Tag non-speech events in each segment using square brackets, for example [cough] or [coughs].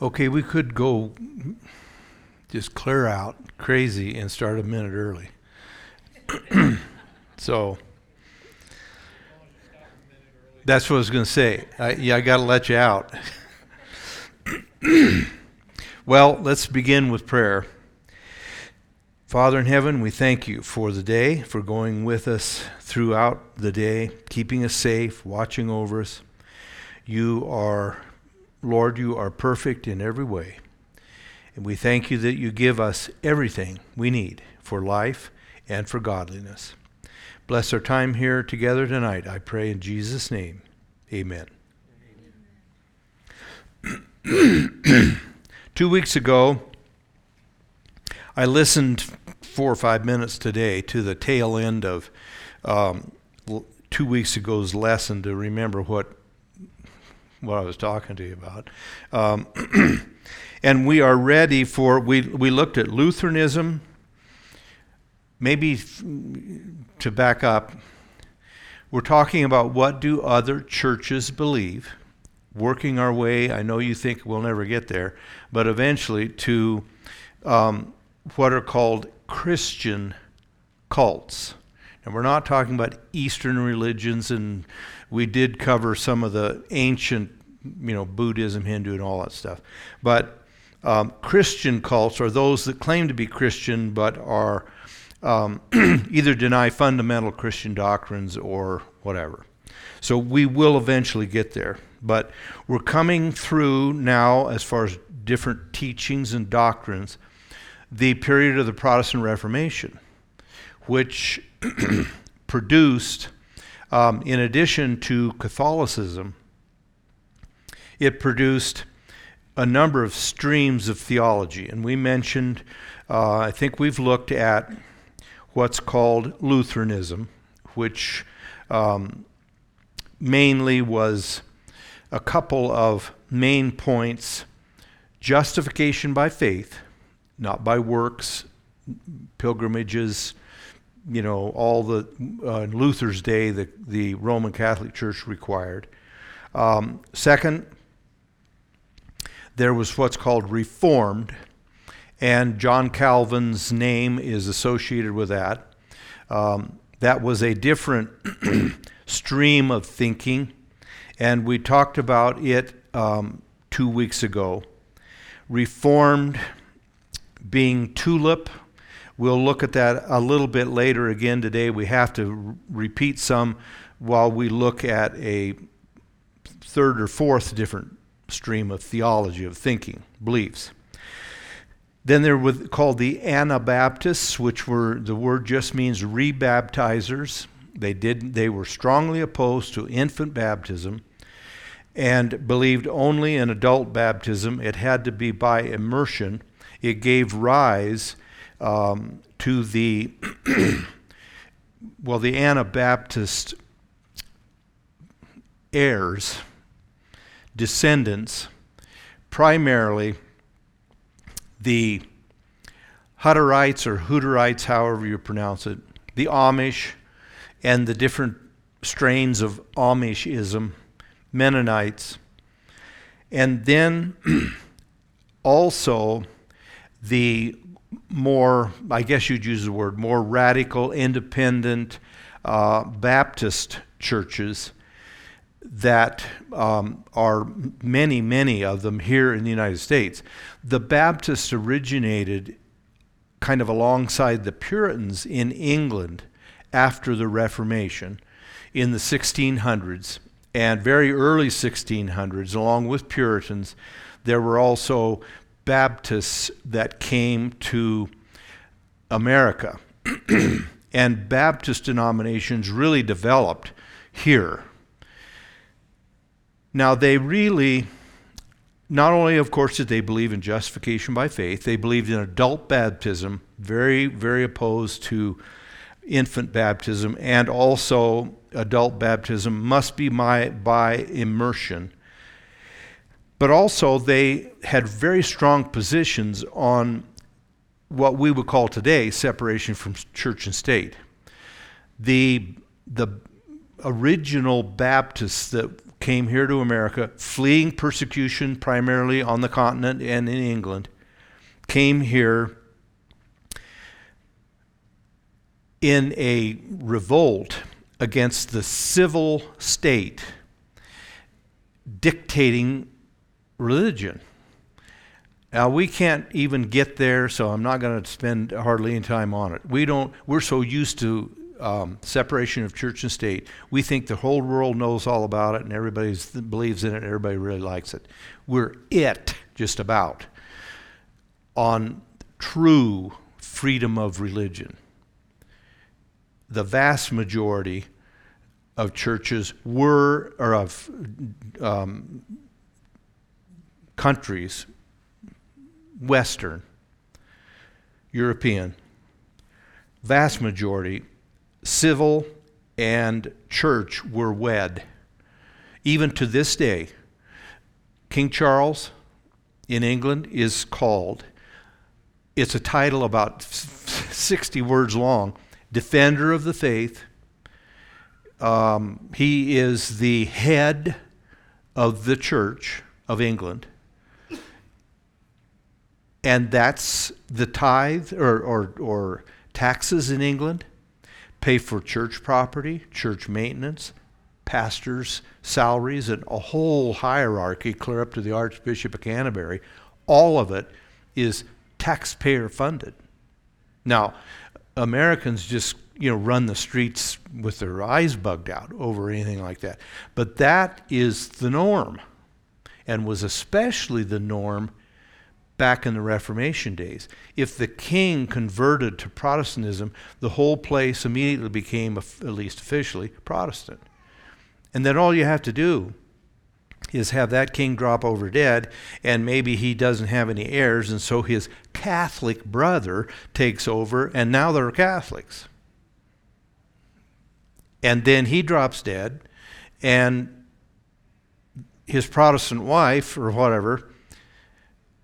Okay, we could go just clear out crazy and start a minute early. [clears throat] so that's what I was going to say. I, yeah, I got to let you out. [clears throat] well, let's begin with prayer. Father in heaven, we thank you for the day, for going with us throughout the day, keeping us safe, watching over us. You are Lord, you are perfect in every way. And we thank you that you give us everything we need for life and for godliness. Bless our time here together tonight, I pray in Jesus' name. Amen. [clears throat] Two weeks ago, I listened four or five minutes today to the tail end of um, two weeks ago's lesson to remember what what I was talking to you about. Um, [clears throat] and we are ready for, we, we looked at Lutheranism. Maybe to back up, we're talking about what do other churches believe, working our way, I know you think we'll never get there, but eventually to um, what are called Christian cults. And we're not talking about Eastern religions, and we did cover some of the ancient you know, Buddhism, Hindu, and all that stuff. But um, Christian cults are those that claim to be Christian but are um, [clears throat] either deny fundamental Christian doctrines or whatever. So we will eventually get there. But we're coming through now, as far as different teachings and doctrines, the period of the Protestant Reformation, which [clears throat] produced, um, in addition to Catholicism, it produced a number of streams of theology. And we mentioned, uh, I think we've looked at what's called Lutheranism, which um, mainly was a couple of main points justification by faith, not by works, pilgrimages, you know, all the uh, Luther's day the, the Roman Catholic Church required. Um, second, there was what's called Reformed, and John Calvin's name is associated with that. Um, that was a different [clears throat] stream of thinking, and we talked about it um, two weeks ago. Reformed being tulip. We'll look at that a little bit later again today. We have to repeat some while we look at a third or fourth different stream of theology, of thinking, beliefs. Then there were called the Anabaptists, which were the word just means rebaptizers. They did they were strongly opposed to infant baptism and believed only in adult baptism. It had to be by immersion. It gave rise um, to the [coughs] well the Anabaptist heirs descendants, primarily the Hutterites or Hutterites, however you pronounce it, the Amish, and the different strains of Amishism, Mennonites, and then [clears throat] also the more, I guess you'd use the word, more radical, independent uh, Baptist churches that um, are many, many of them here in the United States. The Baptists originated kind of alongside the Puritans in England after the Reformation in the 1600s and very early 1600s, along with Puritans. There were also Baptists that came to America. [clears throat] and Baptist denominations really developed here now, they really, not only, of course, did they believe in justification by faith, they believed in adult baptism, very, very opposed to infant baptism, and also adult baptism must be my, by immersion. But also, they had very strong positions on what we would call today separation from church and state. The, the original Baptists that came here to America, fleeing persecution primarily on the continent and in England, came here in a revolt against the civil state dictating religion. Now we can't even get there, so I'm not going to spend hardly any time on it. We don't. We're so used to um, separation of church and state. We think the whole world knows all about it, and everybody believes in it. and Everybody really likes it. We're it, just about, on true freedom of religion. The vast majority of churches were, or of um, countries, Western, European, vast majority, civil and church were wed. Even to this day, King Charles in England is called, it's a title about [laughs] 60 words long, Defender of the Faith. Um, he is the head of the Church of England and that's the tithe or, or, or taxes in England pay for church property, church maintenance, pastors' salaries, and a whole hierarchy clear up to the Archbishop of Canterbury. All of it is taxpayer funded. Now, Americans just you know run the streets with their eyes bugged out over anything like that. But that is the norm and was especially the norm back in the Reformation days. If the king converted to Protestantism, the whole place immediately became, at least officially, Protestant. And then all you have to do is have that king drop over dead, and maybe he doesn't have any heirs, and so his Catholic brother takes over, and now they're Catholics. And then he drops dead, and his Protestant wife, or whatever,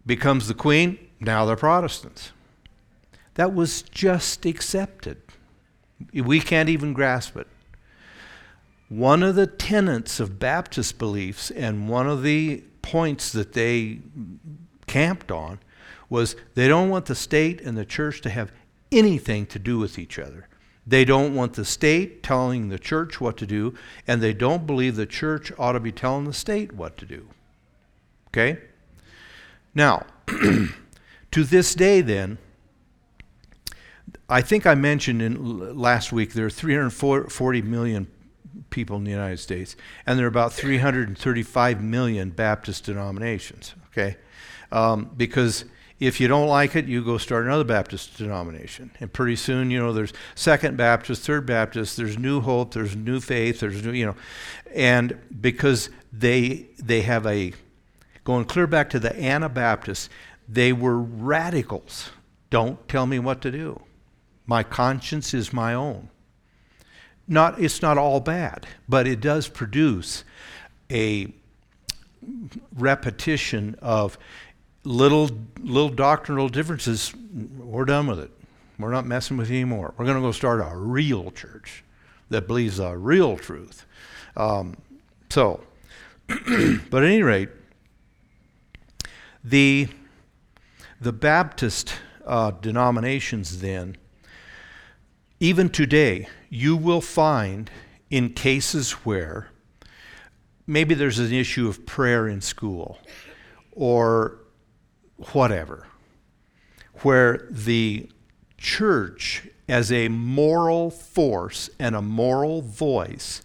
becomes the queen, now they're Protestants. That was just accepted. We can't even grasp it. One of the tenets of Baptist beliefs and one of the points that they camped on was they don't want the state and the church to have anything to do with each other. They don't want the state telling the church what to do, and they don't believe the church ought to be telling the state what to do. Okay? Now, [clears throat] to this day, then, I think I mentioned in last week there are 340 million people in the United States, and there are about 335 million Baptist denominations. Okay, um, because if you don't like it, you go start another Baptist denomination, and pretty soon, you know, there's Second Baptist, Third Baptist, there's New Hope, there's New Faith, there's new, you know, and because they they have a going clear back to the Anabaptists, they were radicals. Don't tell me what to do. My conscience is my own. Not, it's not all bad, but it does produce a repetition of little little doctrinal differences. We're done with it. We're not messing with you anymore. We're going to go start a real church that believes a real truth. Um, so, [clears throat] but at any rate, the, the Baptist uh, denominations, then, even today, you will find in cases where maybe there's an issue of prayer in school or whatever, where the church, as a moral force and a moral voice,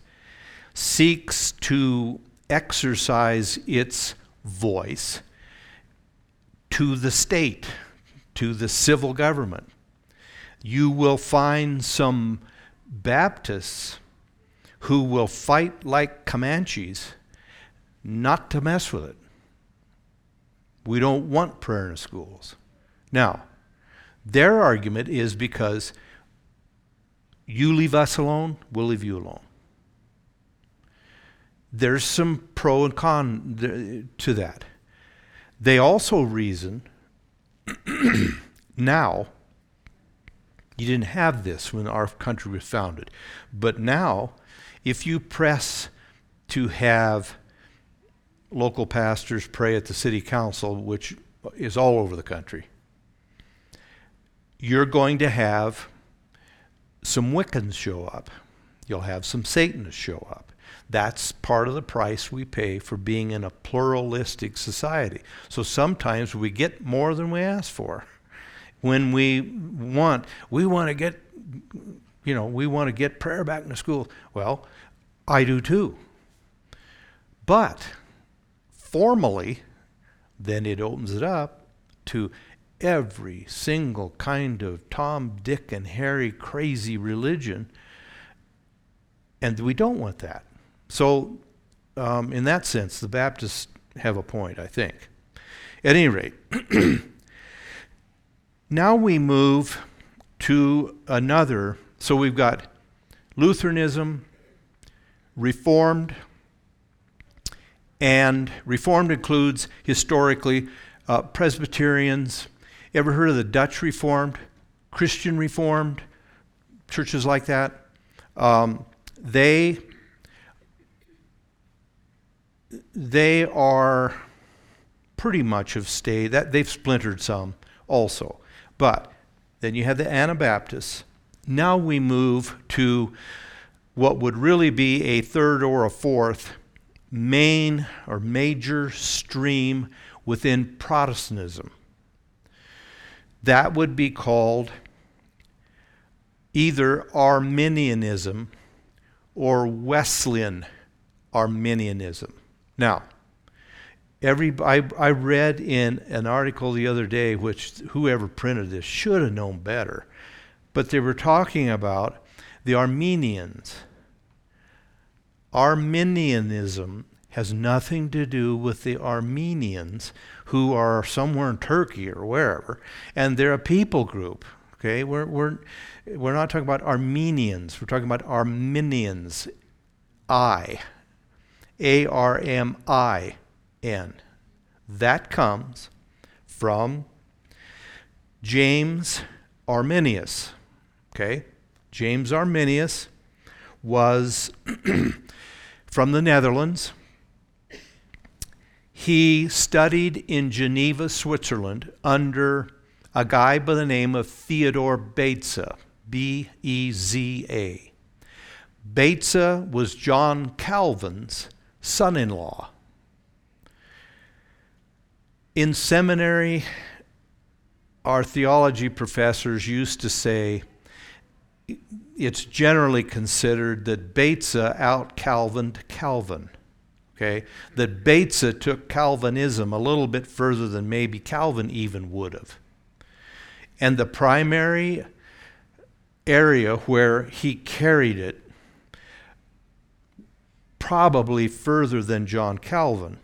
seeks to exercise its voice to the state, to the civil government. You will find some Baptists who will fight like Comanches not to mess with it. We don't want prayer in schools. Now, their argument is because you leave us alone, we'll leave you alone. There's some pro and con to that. They also reason [clears throat] now, you didn't have this when our country was founded, but now if you press to have local pastors pray at the city council, which is all over the country, you're going to have some Wiccans show up. You'll have some Satanists show up. That's part of the price we pay for being in a pluralistic society. So sometimes we get more than we ask for. When we want, we want to get, you know, we want to get prayer back in the school. Well, I do too. But formally, then it opens it up to every single kind of Tom, Dick, and Harry crazy religion. And we don't want that. So, um, in that sense, the Baptists have a point, I think. At any rate, [clears throat] now we move to another. So we've got Lutheranism, Reformed, and Reformed includes historically uh, Presbyterians. Ever heard of the Dutch Reformed, Christian Reformed, churches like that? Um, they they are pretty much have stayed that they've splintered some also. But then you have the anabaptists. Now we move to what would really be a third or a fourth main or major stream within protestantism. That would be called either arminianism or wesleyan arminianism now, every I, I read in an article the other day, which whoever printed this should have known better, but they were talking about the Armenians. Arminianism has nothing to do with the Armenians who are somewhere in Turkey or wherever, and they're a people group. Okay, we're, we're, we're not talking about Armenians, we're talking about Arminians. I. A R M I N. That comes from James Arminius. Okay? James Arminius was [clears throat] from the Netherlands. He studied in Geneva, Switzerland, under a guy by the name of Theodore Beza, B E Z A. Beza was John Calvin's son in law. In seminary, our theology professors used to say it's generally considered that Beza out Calvined Calvin. Okay? That Beza took Calvinism a little bit further than maybe Calvin even would have. And the primary area where he carried it probably further than John Calvin,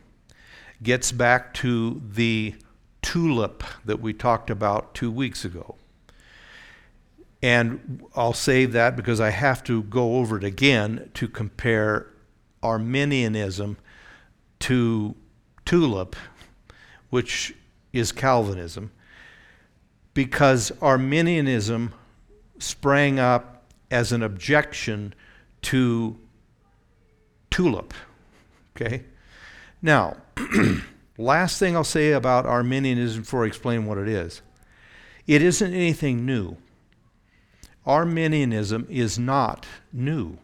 gets back to the tulip that we talked about two weeks ago. And I'll save that because I have to go over it again to compare Arminianism to tulip, which is Calvinism, because Arminianism sprang up as an objection to tulip. Okay? Now, [clears throat] last thing I'll say about Arminianism before I explain what it is it isn't anything new. Arminianism is not new,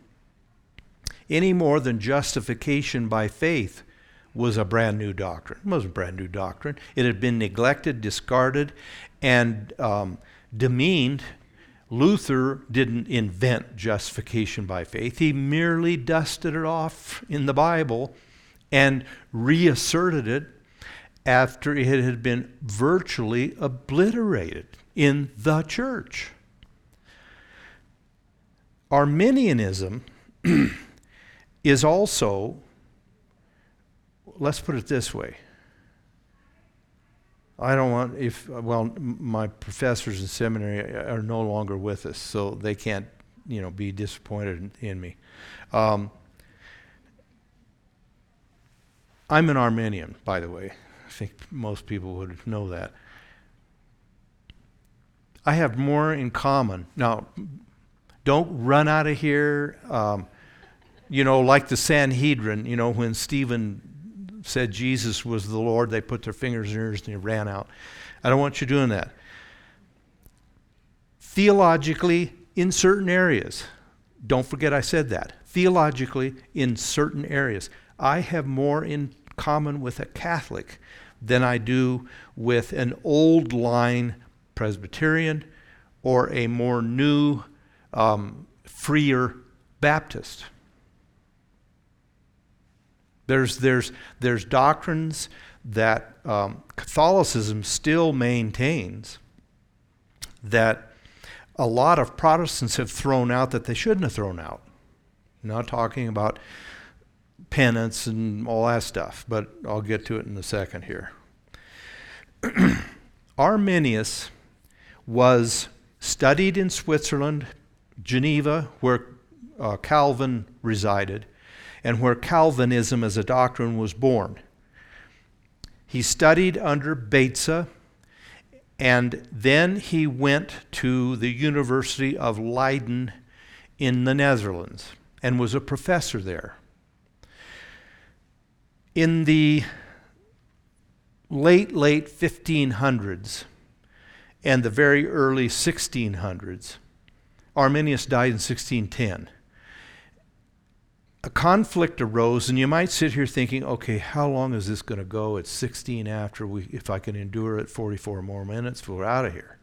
any more than justification by faith was a brand new doctrine. It was a brand new doctrine. It had been neglected, discarded, and um, demeaned Luther didn't invent justification by faith. He merely dusted it off in the Bible and reasserted it after it had been virtually obliterated in the church. Arminianism [clears throat] is also, let's put it this way, I don't want if well my professors in seminary are no longer with us, so they can't you know be disappointed in, me. Um, I'm an Arminian, by the way. I think most people would know that. I have more in common now. Don't run out of here. Um, You know, like the Sanhedrin, you know, when Stephen said Jesus was the Lord, they put their fingers in ears and they ran out. I don't want you doing that. Theologically, in certain areas, don't forget I said that. Theologically, in certain areas, I have more in common with a Catholic than I do with an old line Presbyterian or a more new, um, freer Baptist. There's, there's, there's doctrines that um, Catholicism still maintains that a lot of Protestants have thrown out that they shouldn't have thrown out. I'm not talking about penance and all that stuff, but I'll get to it in a second here. [clears throat] Arminius was studied in Switzerland, Geneva, where uh, Calvin resided, and where Calvinism as a doctrine was born. He studied under Beza, and then he went to the University of Leiden in the Netherlands and was a professor there. In the late, late 1500s and the very early 1600s, Arminius died in 1610 a conflict arose, and you might sit here thinking, okay, how long is this going to go? It's 16 after we, if I can endure it, 44 more minutes, we're out of here.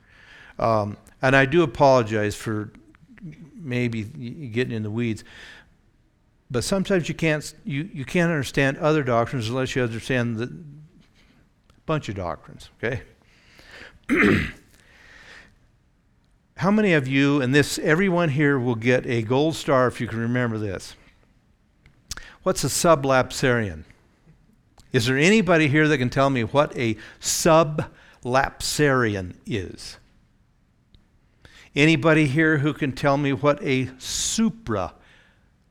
Um, and I do apologize for maybe getting in the weeds, but sometimes you can't you, you can't understand other doctrines unless you understand the bunch of doctrines. Okay. [clears throat] How many of you, and this everyone here will get a gold star if you can remember this. What's a sublapsarian? Is there anybody here that can tell me what a sublapsarian is? Anybody here who can tell me what a supra,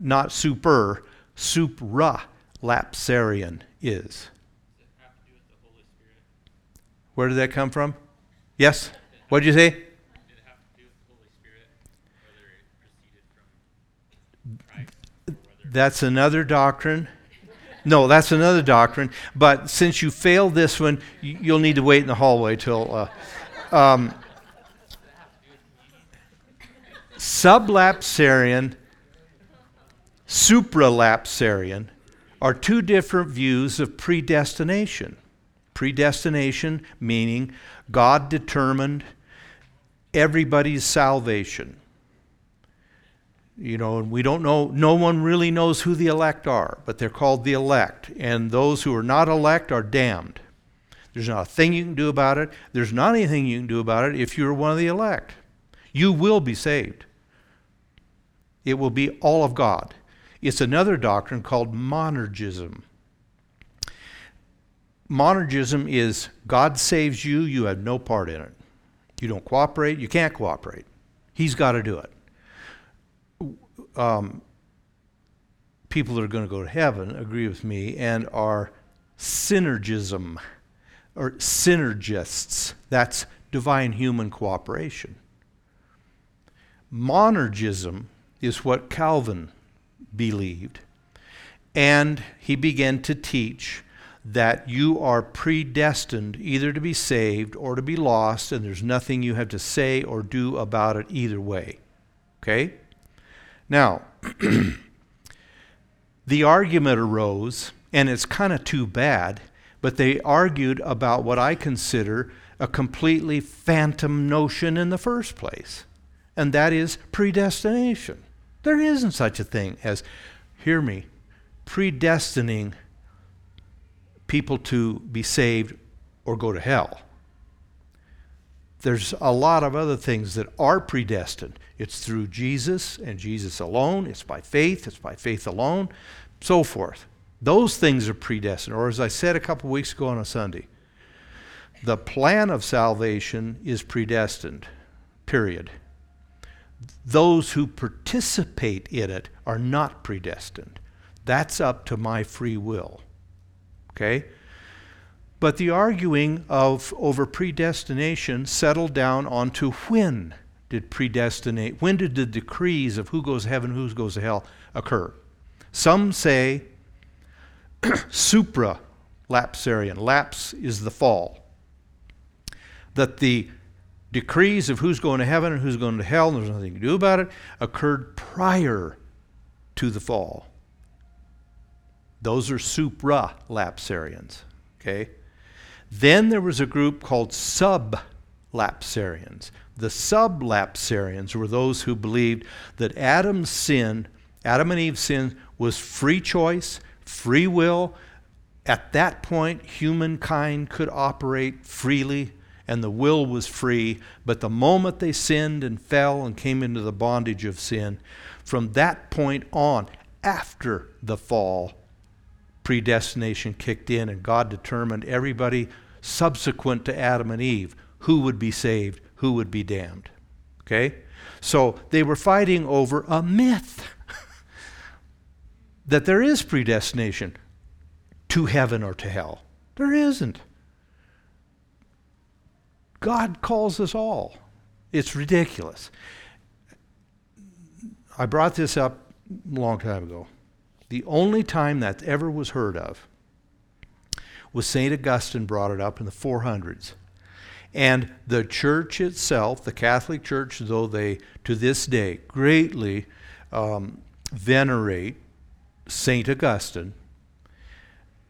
not super, supralapsarian is? Where did that come from? Yes? What did you say? That's another doctrine. No, that's another doctrine. But since you failed this one, you'll need to wait in the hallway till. Uh, um, sublapsarian, supralapsarian are two different views of predestination. Predestination meaning God determined everybody's salvation. You know, and we don't know, no one really knows who the elect are, but they're called the elect. And those who are not elect are damned. There's not a thing you can do about it. There's not anything you can do about it if you're one of the elect. You will be saved. It will be all of God. It's another doctrine called monergism. Monergism is God saves you, you have no part in it. You don't cooperate, you can't cooperate. He's got to do it um, people that are going to go to heaven agree with me and are synergism or synergists. That's divine human cooperation. Monergism is what Calvin believed. And he began to teach that you are predestined either to be saved or to be lost, and there's nothing you have to say or do about it either way. Okay? Now, [clears throat] the argument arose, and it's kind of too bad, but they argued about what I consider a completely phantom notion in the first place, and that is predestination. There isn't such a thing as, hear me, predestining people to be saved or go to hell. There's a lot of other things that are predestined. It's through Jesus and Jesus alone. It's by faith. It's by faith alone, so forth. Those things are predestined. Or as I said a couple weeks ago on a Sunday, the plan of salvation is predestined, period. Those who participate in it are not predestined. That's up to my free will. Okay? But the arguing of over predestination settled down onto when did predestinate, when did the decrees of who goes to heaven, who goes to hell occur? Some say [clears throat] supra lapsarian. Lapse is the fall. That the decrees of who's going to heaven and who's going to hell, and there's nothing to do about it, occurred prior to the fall. Those are supra lapsarians. Okay? Then there was a group called sublapsarians. The sublapsarians were those who believed that Adam's sin, Adam and Eve's sin, was free choice, free will. At that point, humankind could operate freely and the will was free. But the moment they sinned and fell and came into the bondage of sin, from that point on, after the fall, predestination kicked in and God determined everybody subsequent to Adam and Eve who would be saved, who would be damned. Okay? So they were fighting over a myth [laughs] that there is predestination to heaven or to hell. There isn't. God calls us all. It's ridiculous. I brought this up a long time ago. The only time that ever was heard of was St. Augustine brought it up in the 400s. And the church itself, the Catholic Church, though they to this day greatly um, venerate St. Augustine,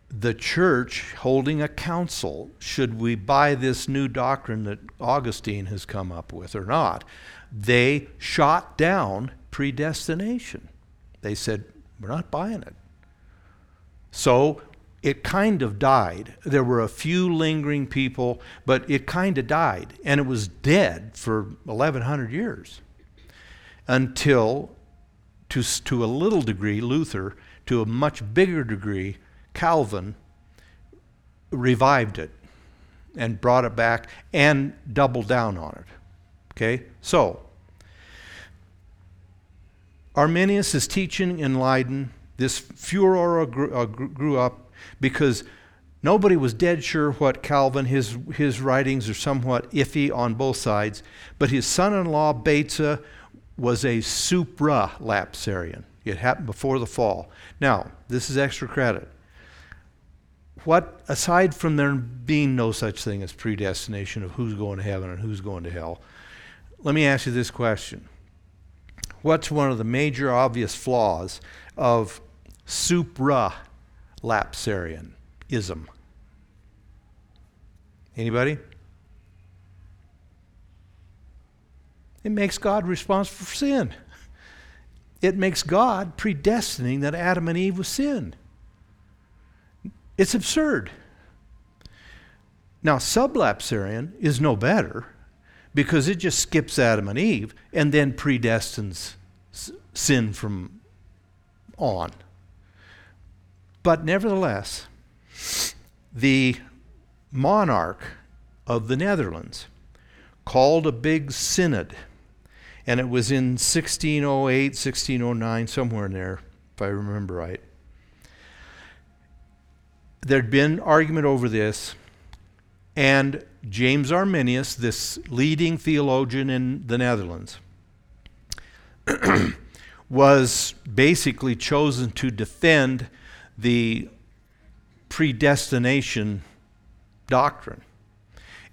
the church holding a council should we buy this new doctrine that Augustine has come up with or not? They shot down predestination. They said, We're not buying it. So it kind of died. There were a few lingering people, but it kind of died. And it was dead for 1,100 years until, to, to a little degree, Luther, to a much bigger degree, Calvin revived it and brought it back and doubled down on it. Okay? So, Arminius is teaching in Leiden. This furor uh, grew up because nobody was dead sure what Calvin, his, his writings are somewhat iffy on both sides, but his son in law, Beza, was a supra lapsarian. It happened before the fall. Now, this is extra credit what, aside from there being no such thing as predestination of who's going to heaven and who's going to hell, let me ask you this question. What's one of the major obvious flaws of supra-lapsarianism? Anybody? It makes God responsible for sin. It makes God predestining that Adam and Eve was sin. It's absurd. Now, sublapsarian is no better because it just skips Adam and Eve and then predestines sin from on. But nevertheless, the monarch of the Netherlands called a big synod, and it was in 1608, 1609, somewhere in there, if I remember right. There'd been argument over this, and James Arminius, this leading theologian in the Netherlands, [clears throat] was basically chosen to defend the predestination doctrine.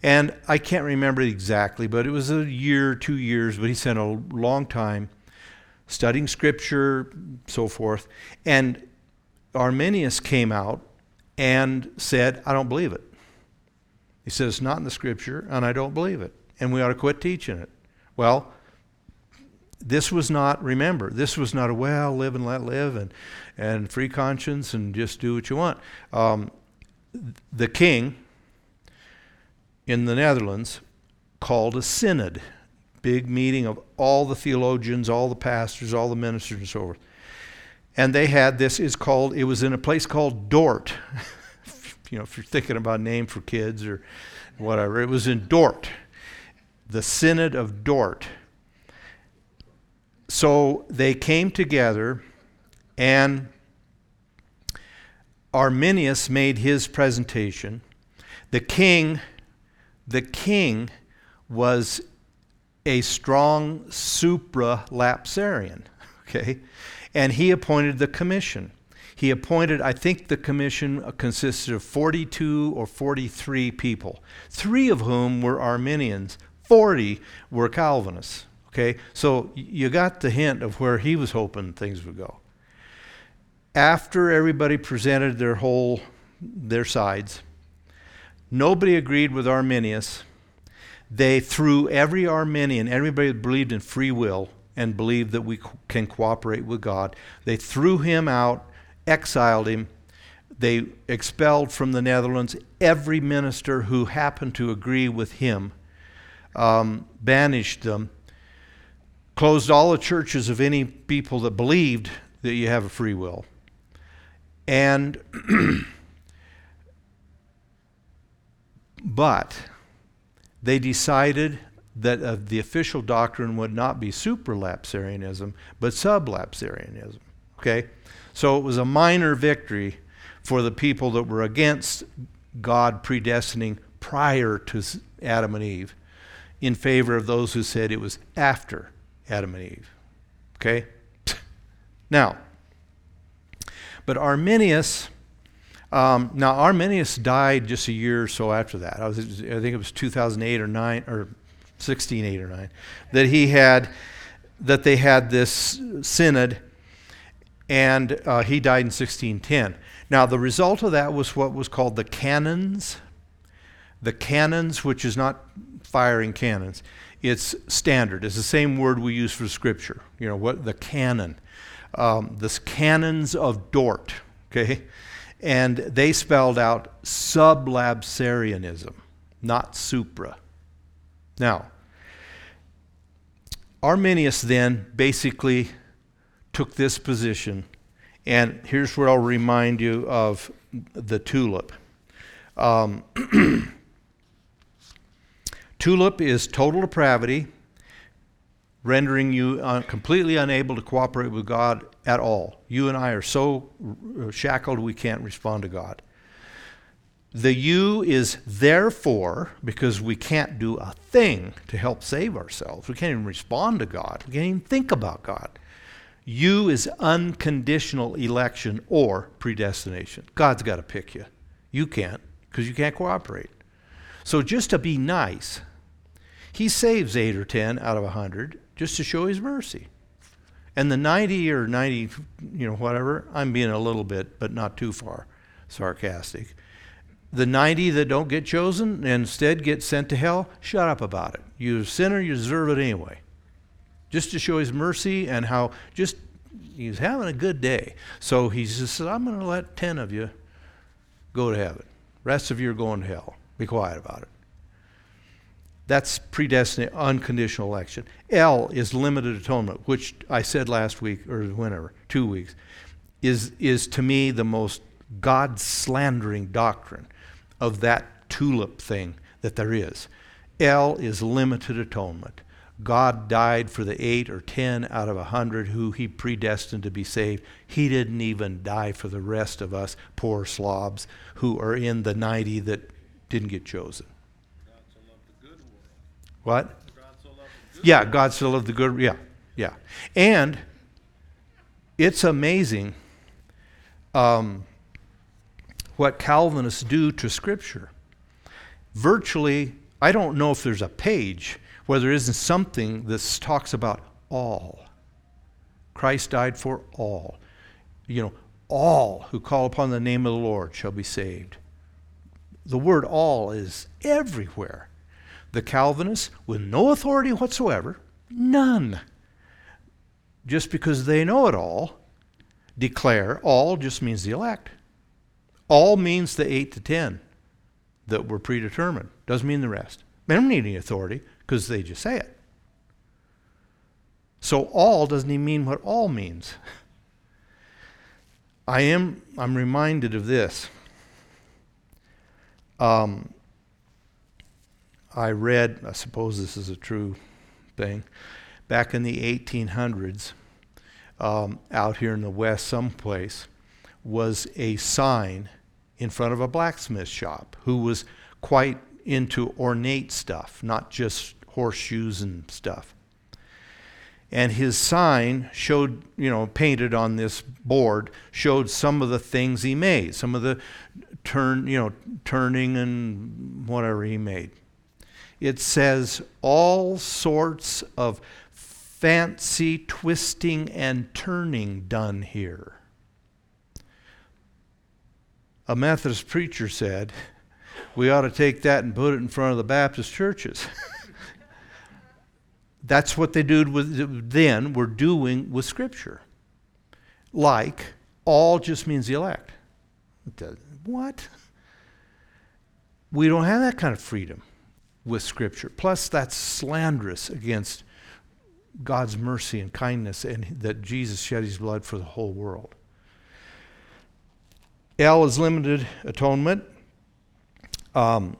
And I can't remember exactly, but it was a year, two years, but he spent a long time studying scripture, so forth. And Arminius came out and said, I don't believe it. He said, It's not in the scripture, and I don't believe it, and we ought to quit teaching it. Well, this was not, remember, this was not a, well, live and let live and, and free conscience and just do what you want. Um, the king in the Netherlands called a synod, big meeting of all the theologians, all the pastors, all the ministers, and so forth. And they had this is called it was in a place called Dort. [laughs] you know, if you're thinking about a name for kids or whatever, it was in Dort, the Synod of Dort. So they came together and Arminius made his presentation. The king, the king was a strong supra-lapsarian, [laughs] okay? And he appointed the commission. He appointed, I think the commission consisted of 42 or 43 people, three of whom were Arminians, 40 were Calvinists. Okay, so you got the hint of where he was hoping things would go. After everybody presented their whole their sides, nobody agreed with Arminius. They threw every Arminian, everybody that believed in free will and believed that we can cooperate with God, they threw him out, exiled him. They expelled from the Netherlands every minister who happened to agree with him, um, banished them closed all the churches of any people that believed that you have a free will. And, [clears throat] but they decided that uh, the official doctrine would not be supralapsarianism, but sublapsarianism. Okay? So it was a minor victory for the people that were against God predestining prior to Adam and Eve in favor of those who said it was after Adam and Eve. Okay? Now, but Arminius, um, now Arminius died just a year or so after that. I, was, I think it was 2008 or 9 or 16, 8 or 9, that he had, that they had this synod, and uh, he died in 1610. Now, the result of that was what was called the canons. The canons, which is not firing cannons, it's standard. It's the same word we use for scripture. You know, what the canon. Um, the canons of Dort, okay? And they spelled out sublapsarianism, not supra. Now, Arminius then basically took this position, and here's where I'll remind you of the tulip. Um, [clears throat] Tulip is total depravity, rendering you uh, completely unable to cooperate with God at all. You and I are so uh, shackled we can't respond to God. The you is therefore, because we can't do a thing to help save ourselves. We can't even respond to God. We can't even think about God. You is unconditional election or predestination. God's got to pick you. You can't because you can't cooperate. So just to be nice, he saves eight or ten out of a hundred just to show his mercy. And the 90 or 90, you know, whatever, I'm being a little bit, but not too far sarcastic. The 90 that don't get chosen and instead get sent to hell, shut up about it. You're a sinner, you deserve it anyway. Just to show his mercy and how just he's having a good day. So he just said, I'm going to let 10 of you go to heaven. Rest of you are going to hell. Be quiet about it. That's predestinate, unconditional election. L is limited atonement, which I said last week or whenever, two weeks, is, is to me the most God slandering doctrine of that tulip thing that there is. L is limited atonement. God died for the eight or ten out of a hundred who he predestined to be saved. He didn't even die for the rest of us poor slobs who are in the 90 that didn't get chosen. What? Yeah, God so loved the good. Yeah, yeah. And it's amazing um, what Calvinists do to Scripture. Virtually, I don't know if there's a page where there isn't something that talks about all. Christ died for all. You know, all who call upon the name of the Lord shall be saved. The word all is everywhere. The Calvinists, with no authority whatsoever, none, just because they know it all, declare all just means the elect. All means the 8 to 10 that were predetermined. Doesn't mean the rest. They don't need any authority because they just say it. So all doesn't even mean what all means. I am I'm reminded of this. Um, I read, I suppose this is a true thing, back in the 1800s, um, out here in the West, someplace, was a sign in front of a blacksmith shop who was quite into ornate stuff, not just horseshoes and stuff. and his sign showed, you know, painted on this board showed some of the things he made, some of the turn, you know, turning and whatever he made. It says all sorts of fancy twisting and turning done here. A Methodist preacher said, we ought to take that and put it in front of the Baptist churches. [laughs] That's what they did with then were doing with Scripture. Like all just means the elect. What? We don't have that kind of freedom with Scripture. Plus, that's slanderous against God's mercy and kindness and that Jesus shed his blood for the whole world. L is limited atonement. Um,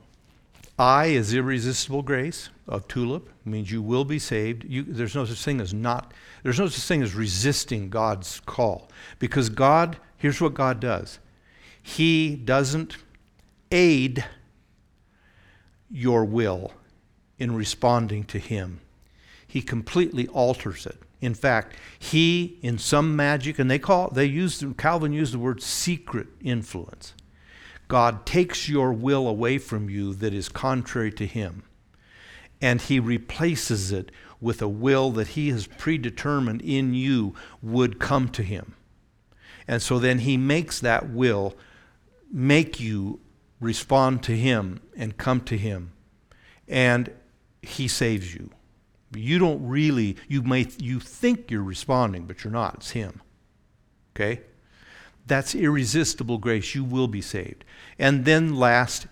I is irresistible grace of tulip means you will be saved. You, there's no such thing as not. There's no such thing as resisting God's call because God. Here's what God does. He doesn't aid your will in responding to Him. He completely alters it. In fact, he, in some magic, and they call they use Calvin used the word secret influence. God takes your will away from you that is contrary to Him, and He replaces it with a will that He has predetermined in you would come to Him. And so then He makes that will make you respond to Him and come to Him, and He saves you. You don't really, you may, you think you're responding, but you're not. It's Him. Okay? That's irresistible grace. You will be saved. And then last,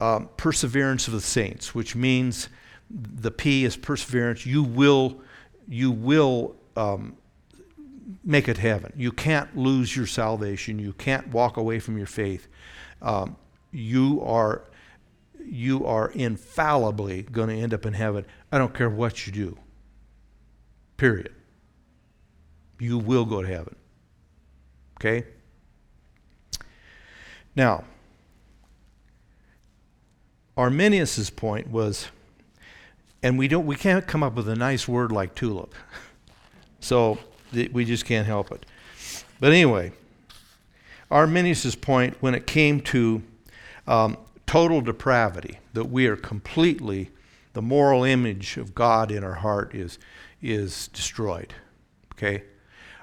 um, perseverance of the saints, which means the P is perseverance. You will, you will um, make it heaven. You can't lose your salvation. You can't walk away from your faith. Um, you are, you are infallibly going to end up in heaven. I don't care what you do. Period. You will go to heaven. Okay? Now, Arminius's point was, and we don't, we can't come up with a nice word like tulip, [laughs] so th- we just can't help it. But anyway, Arminius's point when it came to um, total depravity, that we are completely, the moral image of God in our heart is is destroyed. Okay,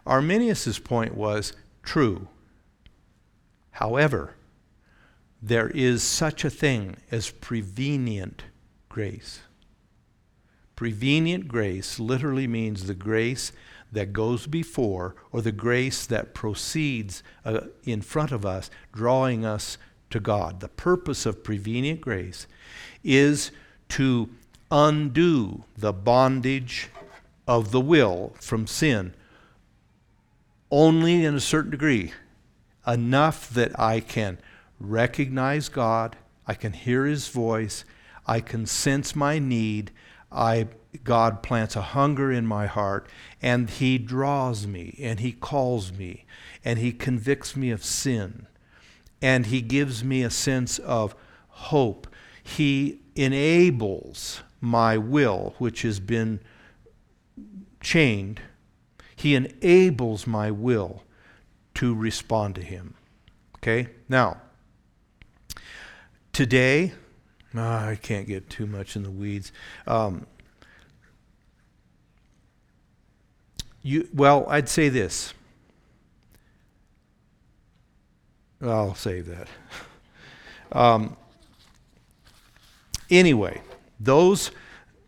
Arminius's point was true. However, there is such a thing as prevenient grace. Prevenient grace literally means the grace that goes before or the grace that proceeds uh, in front of us, drawing us to God. The purpose of prevenient grace is to undo the bondage of the will from sin only in a certain degree, enough that I can recognize God, I can hear His voice, I can sense my need. I, God plants a hunger in my heart, and He draws me, and He calls me, and He convicts me of sin, and He gives me a sense of hope. He enables my will, which has been chained, He enables my will to respond to Him. Okay? Now, Today, oh, I can't get too much in the weeds. Um, you, well, I'd say this. I'll save that. Um, anyway, those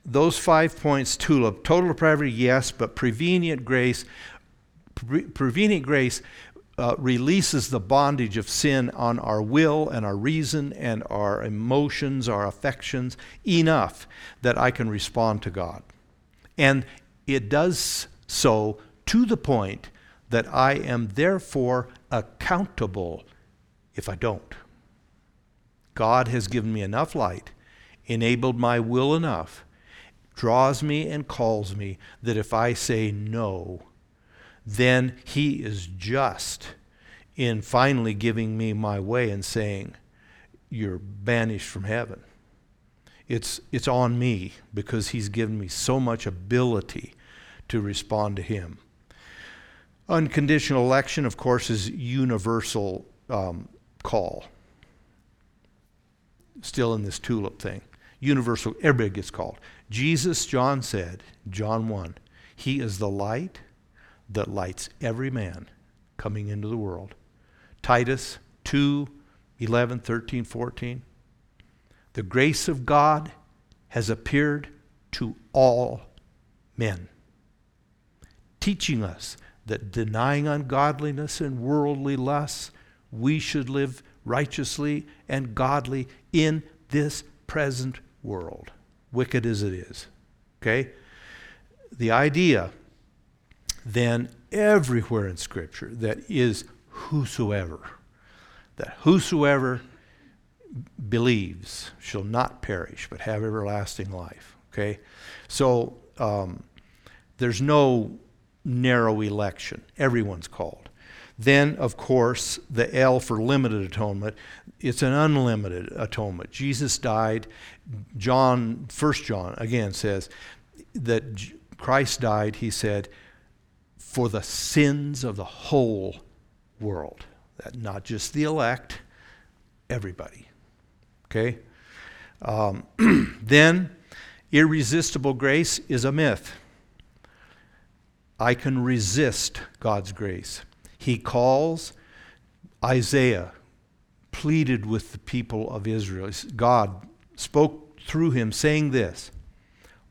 those five points tulip total depravity yes but prevenient grace pre- prevenient grace uh, releases the bondage of sin on our will and our reason and our emotions, our affections, enough that I can respond to God. And it does so to the point that I am therefore accountable if I don't. God has given me enough light, enabled my will enough, draws me and calls me that if I say no, then he is just in finally giving me my way and saying, You're banished from heaven. It's, it's on me because he's given me so much ability to respond to Him. Unconditional election, of course, is universal um, call. Still in this tulip thing. Universal, everybody gets called. Jesus, John said, John 1, He is the light that lights every man coming into the world. Titus 2, 11, 13, 14. The grace of God has appeared to all men, teaching us that denying ungodliness and worldly lusts, we should live righteously and godly in this present world, wicked as it is. Okay? The idea then everywhere in Scripture that is whosoever, that whosoever believes shall not perish but have everlasting life. Okay? So um, there's no narrow election, everyone's called. Then, of course, the L for limited atonement, it's an unlimited atonement. Jesus died. John, First John, again says that Christ died, he said, for the sins of the whole world. That not just the elect, everybody. Okay? Um, [clears throat] then, irresistible grace is a myth. I can resist God's grace. He calls Isaiah, pleaded with the people of Israel. God spoke through him, saying this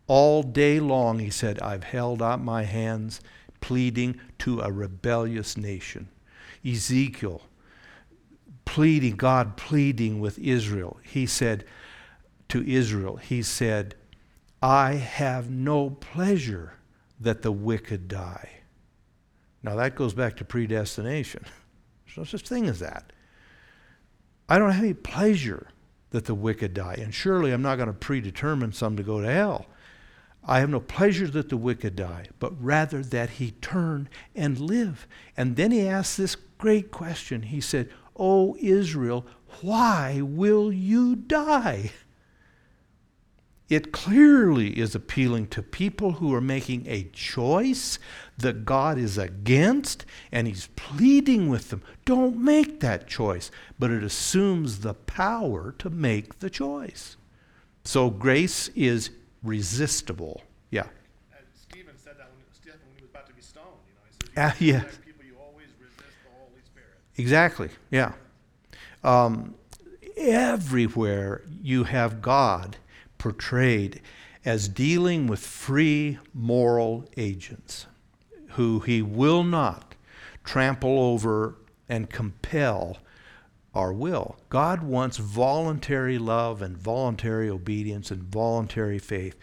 All day long, he said, I've held out my hands, pleading to a rebellious nation. Ezekiel, pleading, God pleading with Israel. He said to Israel, He said, I have no pleasure that the wicked die. Now that goes back to predestination. There's no such thing as that. I don't have any pleasure that the wicked die. And surely I'm not going to predetermine some to go to hell. I have no pleasure that the wicked die, but rather that he turn and live. And then he asks this great question. He said, O Israel, why will you die? [laughs] It clearly is appealing to people who are making a choice that God is against, and He's pleading with them don't make that choice. But it assumes the power to make the choice. So grace is resistible. Yeah. And Stephen said that when, Stephen, when he was about to be stoned. You know, he you uh, yeah. people, you always resist the Holy Spirit. Exactly. Yeah. Um, everywhere you have God portrayed as dealing with free moral agents who he will not trample over and compel our will. God wants voluntary love and voluntary obedience and voluntary faith.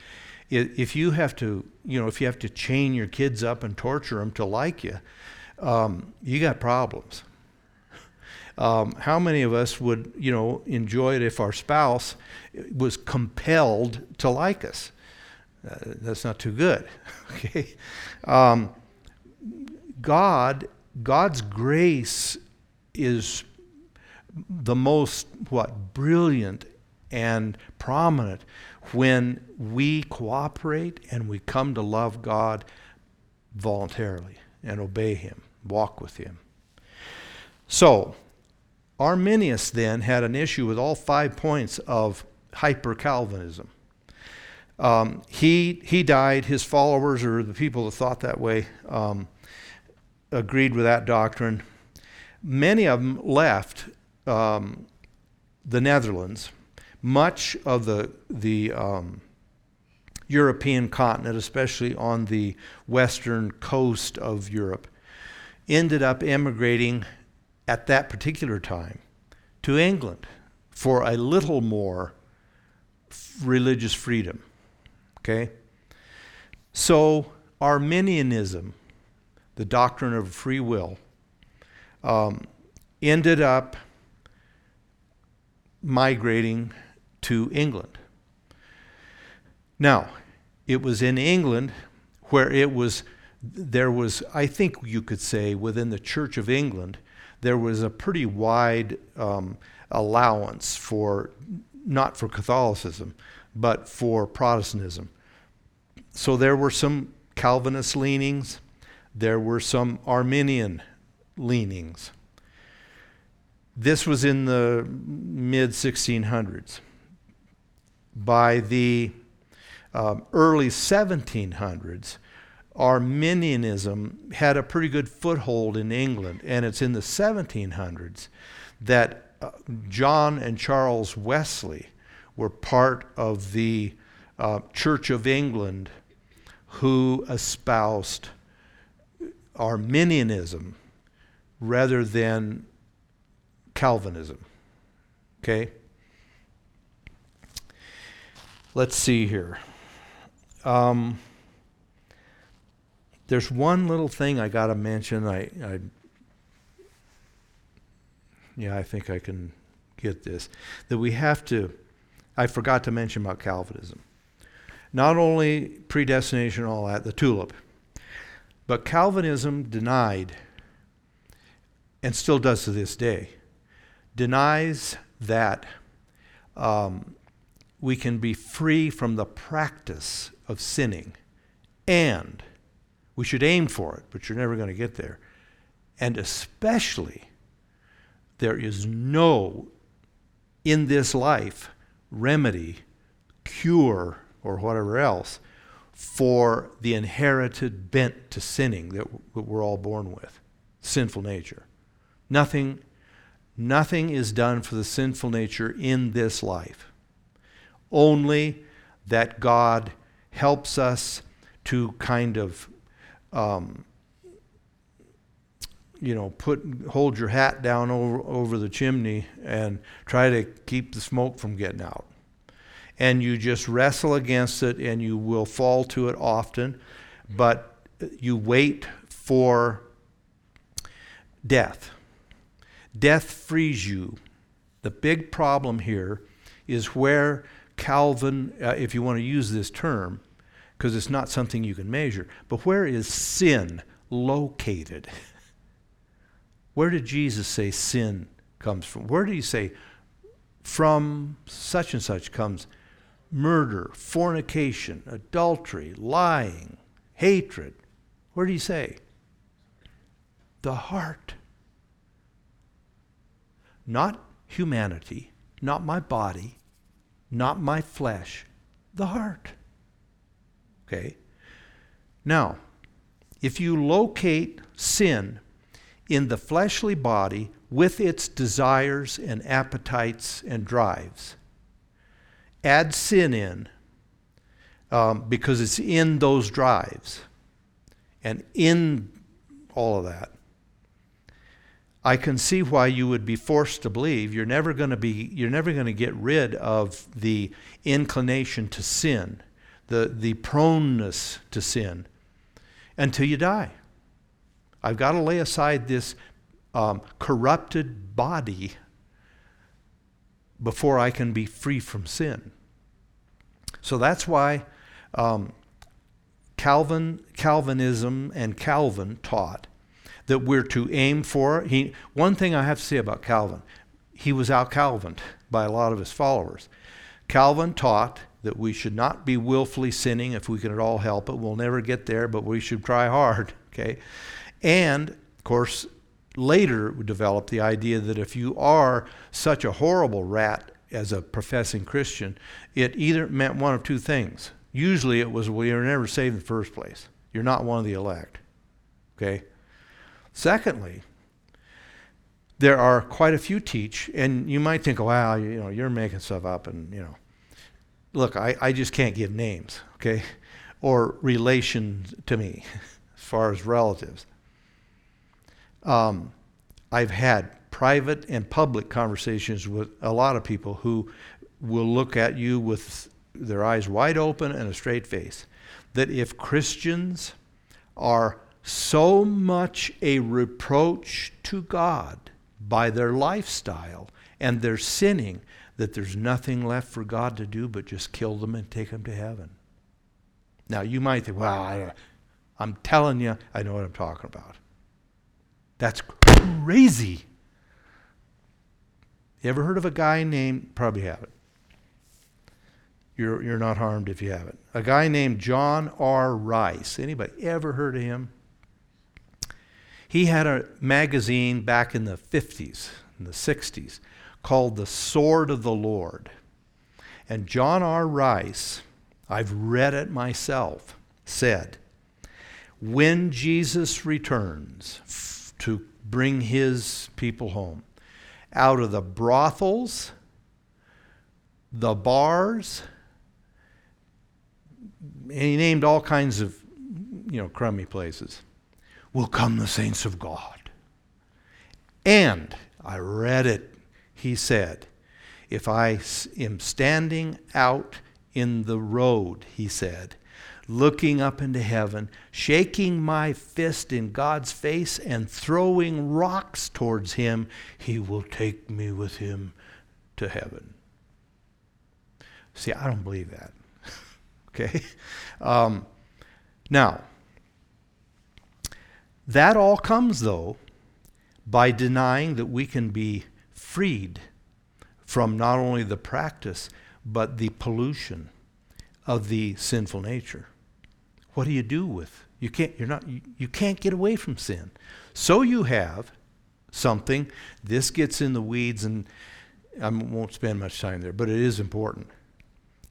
If you have to, you know, if you have to chain your kids up and torture them to like you, um, you got problems. Um, how many of us would, you know, enjoy it if our spouse was compelled to like us? Uh, that's not too good. [laughs] okay, um, God, God's grace is the most what brilliant and prominent when we cooperate and we come to love God voluntarily and obey Him, walk with Him. So, Arminius then had an issue with all five points of hyper Calvinism. Um, he, he died, his followers, or the people that thought that way, um, agreed with that doctrine. Many of them left um, the Netherlands. Much of the, the um, European continent, especially on the western coast of Europe, ended up emigrating at that particular time to England for a little more religious freedom. Okay? So, Arminianism, the doctrine of free will, um, ended up migrating to England. Now, it was in England where it was, there was, I think you could say, within the Church of England, there was a pretty wide um, allowance for, not for Catholicism, but for Protestantism. So there were some Calvinist leanings, there were some Arminian leanings. This was in the mid 1600s. By the um, early 1700s, Arminianism had a pretty good foothold in England, and it's in the 1700s that uh, John and Charles Wesley were part of the uh, Church of England who espoused Arminianism rather than Calvinism. Okay? Let's see here. Um, there's one little thing I got to mention. I, I, yeah, I think I can get this. That we have to, I forgot to mention about Calvinism. Not only predestination all that, the tulip, but Calvinism denied, and still does to this day, denies that um, we can be free from the practice of sinning. And we should aim for it, but you're never going to get there. And especially, there is no, in this life, remedy, cure, or whatever else for the inherited bent to sinning that we're all born with sinful nature. Nothing, nothing is done for the sinful nature in this life. Only that God helps us to kind of, um, you know, put hold your hat down over, over the chimney and try to keep the smoke from getting out and you just wrestle against it and you will fall to it often, but you wait for death. Death frees you. The big problem here is where Calvin, uh, if you want to use this term, because it's not something you can measure, but where is sin located? [laughs] Where did Jesus say sin comes from? Where did he say from such and such comes murder, fornication, adultery, lying, hatred. Where did he say? The heart. Not humanity, not my body, not my flesh, the heart. Okay? Now, if you locate sin in the fleshly body with its desires and appetites and drives, add sin in um, because it's in those drives and in all of that. I can see why you would be forced to believe you're never going to be you're never going to get rid of the inclination to sin, the the proneness to sin until you die. I've got to lay aside this um, corrupted body before I can be free from sin. So that's why um, Calvin, Calvinism and Calvin taught that we're to aim for. He, one thing I have to say about Calvin, he was out Calvined by a lot of his followers. Calvin taught that we should not be willfully sinning if we can at all help it. We'll never get there, but we should try hard. [laughs] Okay, and of course, later developed the idea that if you are such a horrible rat as a professing Christian, it either meant one of two things. Usually it was, well, you're never saved in the first place. You're not one of the elect. Okay? Secondly, there are quite a few teach, and you might think, wow, you know, you're making stuff up, and, you know. Look, I, I just can't give names, okay? Or relation to me [laughs] as far as relatives. Um, I've had private and public conversations with a lot of people who will look at you with their eyes wide open and a straight face. That if Christians are so much a reproach to God by their lifestyle and their sinning that there's nothing left for God to do but just kill them and take them to heaven. Now, you might think, well, I, I'm telling you, I know what I'm talking about. That's crazy. You ever heard of a guy named, probably haven't. you're, you're not harmed if you haven't. A guy named John R. Rice. Anybody ever heard of him? He had a magazine back in the 50s, in the 60s, called The Sword of the Lord. And John R. Rice, I've read it myself, said, when Jesus returns to bring his people home, out of the brothels, the bars, and he named all kinds of, you know, crummy places, will come the saints of God. And I read it, he said, if I am standing out in the road, he said, looking up into heaven, shaking my fist in God's face and throwing rocks towards him, he will take me with him to heaven. See, I don't believe that. [laughs] okay? Um, now, that all comes, though, by denying that we can be freed from not only the practice, but the pollution of the sinful nature. What do you do with? You can't, you're not, you, you can't get away from sin. So you have something. This gets in the weeds, and I won't spend much time there, but it is important.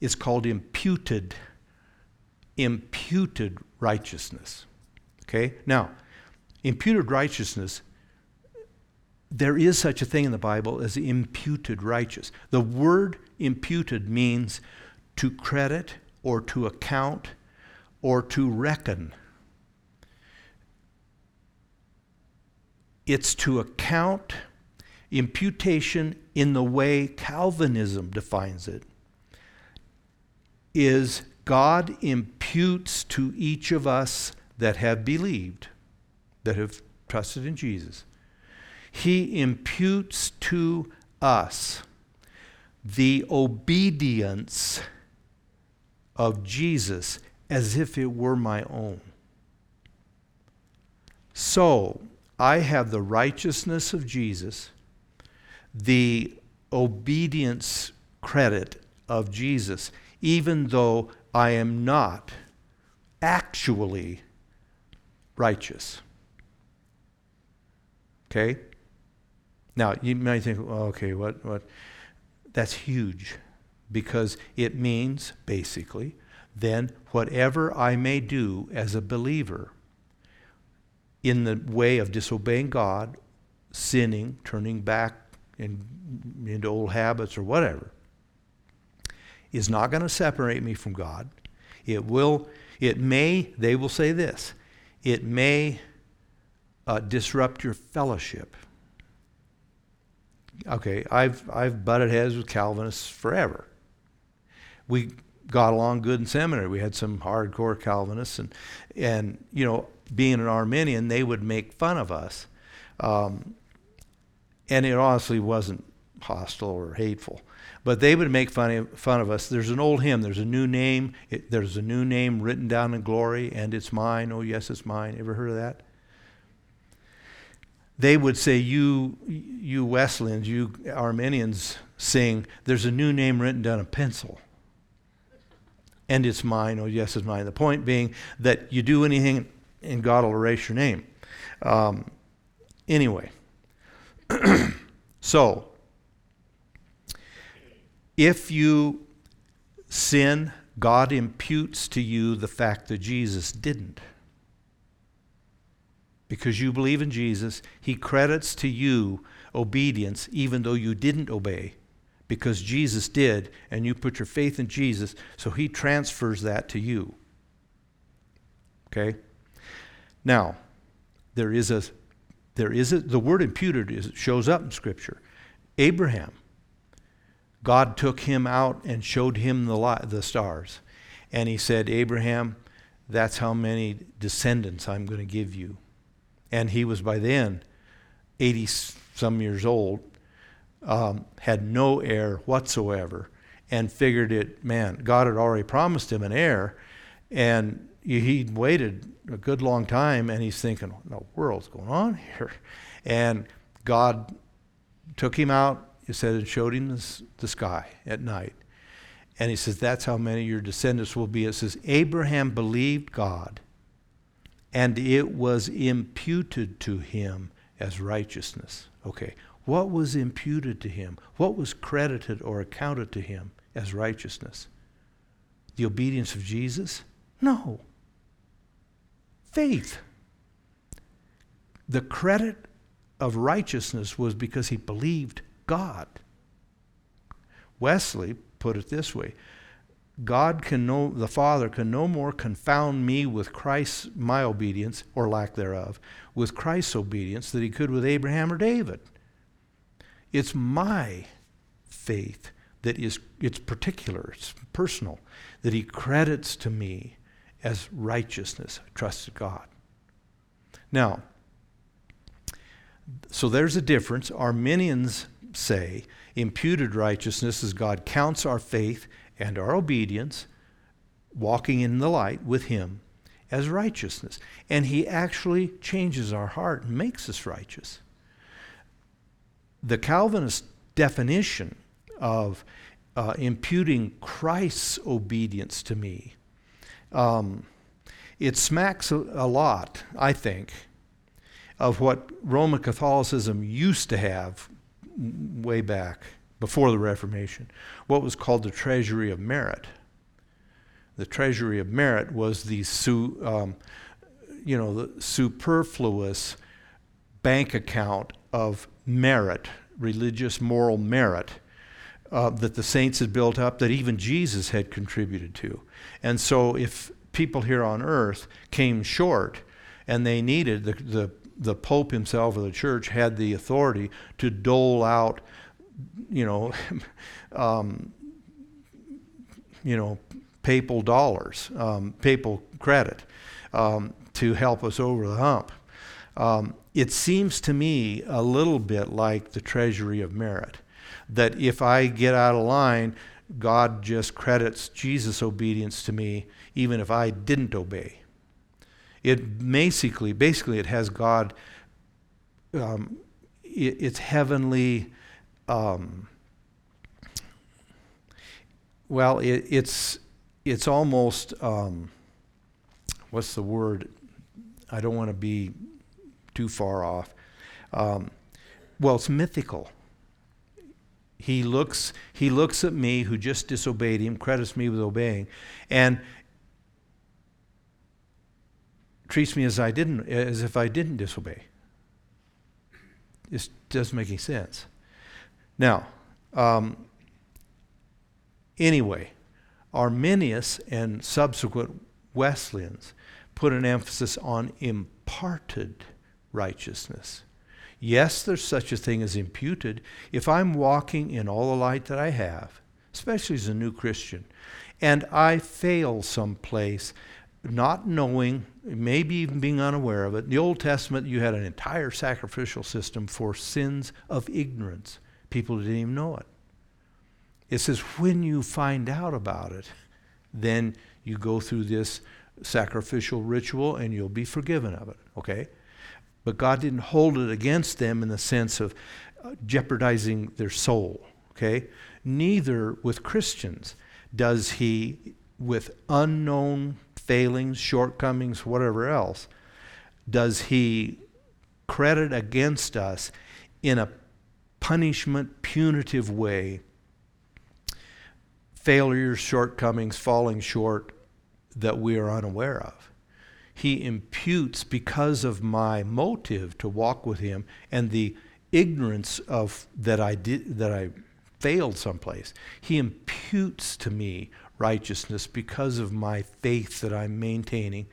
It's called imputed, imputed righteousness. Okay? Now, imputed righteousness, there is such a thing in the Bible as imputed righteous. The word imputed means to credit or to account or to reckon. It's to account imputation in the way Calvinism defines it is God imputes to each of us that have believed, that have trusted in Jesus. He imputes to us the obedience of Jesus as if it were my own. So, I have the righteousness of Jesus, the obedience credit of Jesus, even though I am not actually righteous. Okay? Now, you might think, well, okay, what, what? That's huge because it means, basically, then whatever I may do as a believer in the way of disobeying God, sinning, turning back in, into old habits or whatever, is not going to separate me from God. It will, it may, they will say this, it may uh, disrupt your fellowship. Okay, I've, I've butted heads with Calvinists forever. We got along good in seminary. We had some hardcore Calvinists, and and you know, being an Arminian, they would make fun of us, um, and it honestly wasn't hostile or hateful, but they would make fun of, fun of us. There's an old hymn. There's a new name. It, there's a new name written down in glory, and it's mine. Oh yes, it's mine. Ever heard of that? They would say, "You, you Wesleyans, you Arminians sing. There's a new name written down in pencil." and it's mine, oh, yes, it's mine. The point being that you do anything and God will erase your name. Um, anyway, [clears throat] so if you sin, God imputes to you the fact that Jesus didn't. Because you believe in Jesus, He credits to you obedience even though you didn't obey because Jesus did, and you put your faith in Jesus, so he transfers that to you. Okay? Now, there is a there is a the word imputed is, shows up in scripture. Abraham God took him out and showed him the li- the stars. And he said, "Abraham, that's how many descendants I'm going to give you." And he was by then 80 some years old um, had no heir whatsoever and figured it, man, God had already promised him an heir. And he'd waited a good long time and he's thinking, what in the world's going on [laughs] here? And God took him out, he said, and showed him the, the sky at night. And he says, That's how many of your descendants will be. It says, Abraham believed God, and it was imputed to him as righteousness. Okay, what was imputed to him? What was credited or accounted to him as righteousness? The obedience of Jesus? No. Faith. The credit of righteousness was because he believed God. Wesley put it this way God can no, the Father can no more confound me with Christ's, my obedience, or lack thereof, with Christ's obedience than he could with Abraham or David. It's my faith that is, it's particular, it's personal, that he credits to me as righteousness. Trusted God. Now, so there's a difference. Arminians say imputed righteousness is God counts our faith and our obedience, walking in the light with Him, as righteousness. And He actually changes our heart and makes us righteous. The Calvinist definition of uh, imputing Christ's obedience to me, um, it smacks a, a lot, I think, of what Roman Catholicism used to have way back before the Reformation, what was called the treasury of merit. The treasury of merit was the su, um, you know, the superfluous bank account of merit, religious moral merit, uh, that the saints had built up, that even Jesus had contributed to. And so, if people here on earth came short and they needed the, the the Pope himself or the church had the authority to dole out, you know, [laughs] um, you know, papal dollars, um, papal credit um, to help us over the hump. Um, it seems to me a little bit like the treasury of merit, that if I get out of line, God just credits Jesus' obedience to me, even if I didn't obey. It basically, basically, it has God. Um, it, it's heavenly. Um, well, it, it's it's almost um, what's the word? I don't want to be too far off. Um, well, it's mythical. He looks he looks at me who just disobeyed him, credits me with obeying, and treats me as I didn't, as if I didn't disobey. This doesn't make any sense. Now, um, anyway, Arminius and subsequent Wesleyans put an emphasis on imparted righteousness. Yes, there's such a thing as imputed. If I'm walking in all the light that I have, especially as a new Christian, and I fail someplace not knowing, maybe even being unaware of it. In the Old Testament, you had an entire sacrificial system for sins of ignorance. People didn't even know it. It says, when you find out about it, then you go through this sacrificial ritual and you'll be forgiven of it, okay? But God didn't hold it against them in the sense of uh, jeopardizing their soul, okay? Neither with Christians does He, with unknown failings, shortcomings, whatever else, does he credit against us in a punishment, punitive way failures, shortcomings, falling short that we are unaware of? He imputes because of my motive to walk with him and the ignorance of that I did that I failed someplace. He imputes to me righteousness because of my faith that I'm maintaining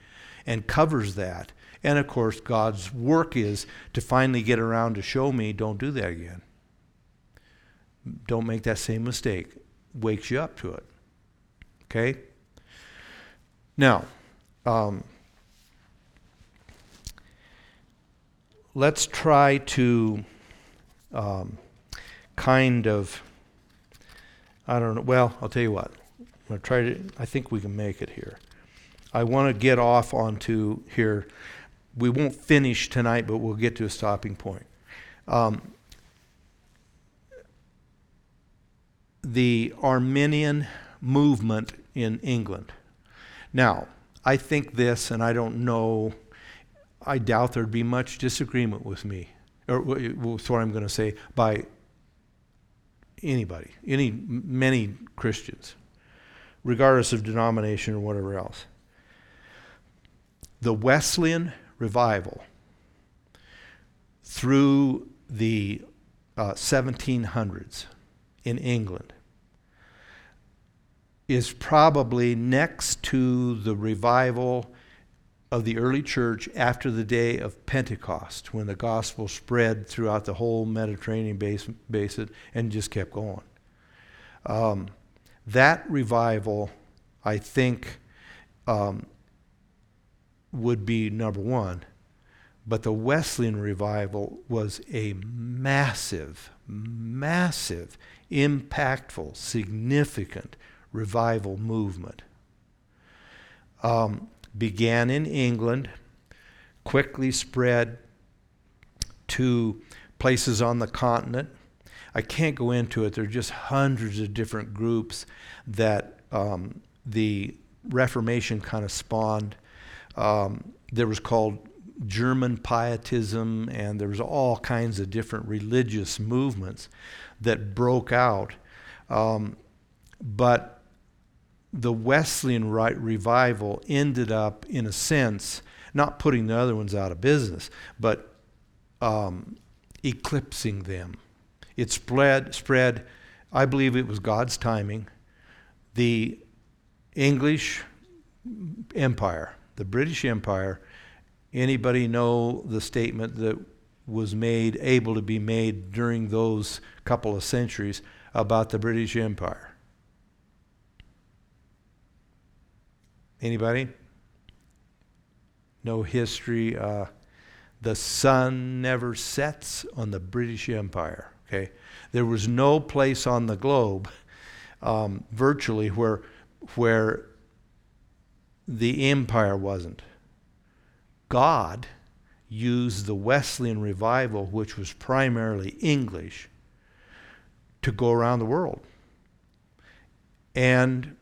and covers that. And of course, God's work is to finally get around to show me don't do that again. Don't make that same mistake. Wakes you up to it. Okay? Now, um, let's try to um, kind of, I don't know, well, I'll tell you what. I'm going to try to, I think we can make it here. I want to get off onto here. We won't finish tonight, but we'll get to a stopping point. Um, the Arminian movement in England. Now, I think this, and I don't know, I doubt there'd be much disagreement with me, or with what I'm going to say, by anybody, any, many Christians, regardless of denomination or whatever else. The Wesleyan revival through the uh, 1700s in England is probably next to the revival of the early church after the day of Pentecost, when the gospel spread throughout the whole Mediterranean basin and just kept going. Um, that revival, I think, um, would be number one. But the Wesleyan revival was a massive, massive, impactful, significant revival movement. Um, began in England, quickly spread to places on the continent. I can't go into it. There are just hundreds of different groups that um, the Reformation kind of spawned. Um, there was called German Pietism, and there was all kinds of different religious movements that broke out. Um, but the Wesleyan revival ended up, in a sense, not putting the other ones out of business, but um, eclipsing them. It spread, spread. I believe it was God's timing. The English Empire, the British Empire. Anybody know the statement that was made, able to be made during those couple of centuries about the British Empire? Anybody? No history. Uh, the sun never sets on the British Empire. Okay, there was no place on the globe, um, virtually, where where the empire wasn't. God used the Wesleyan revival, which was primarily English, to go around the world. And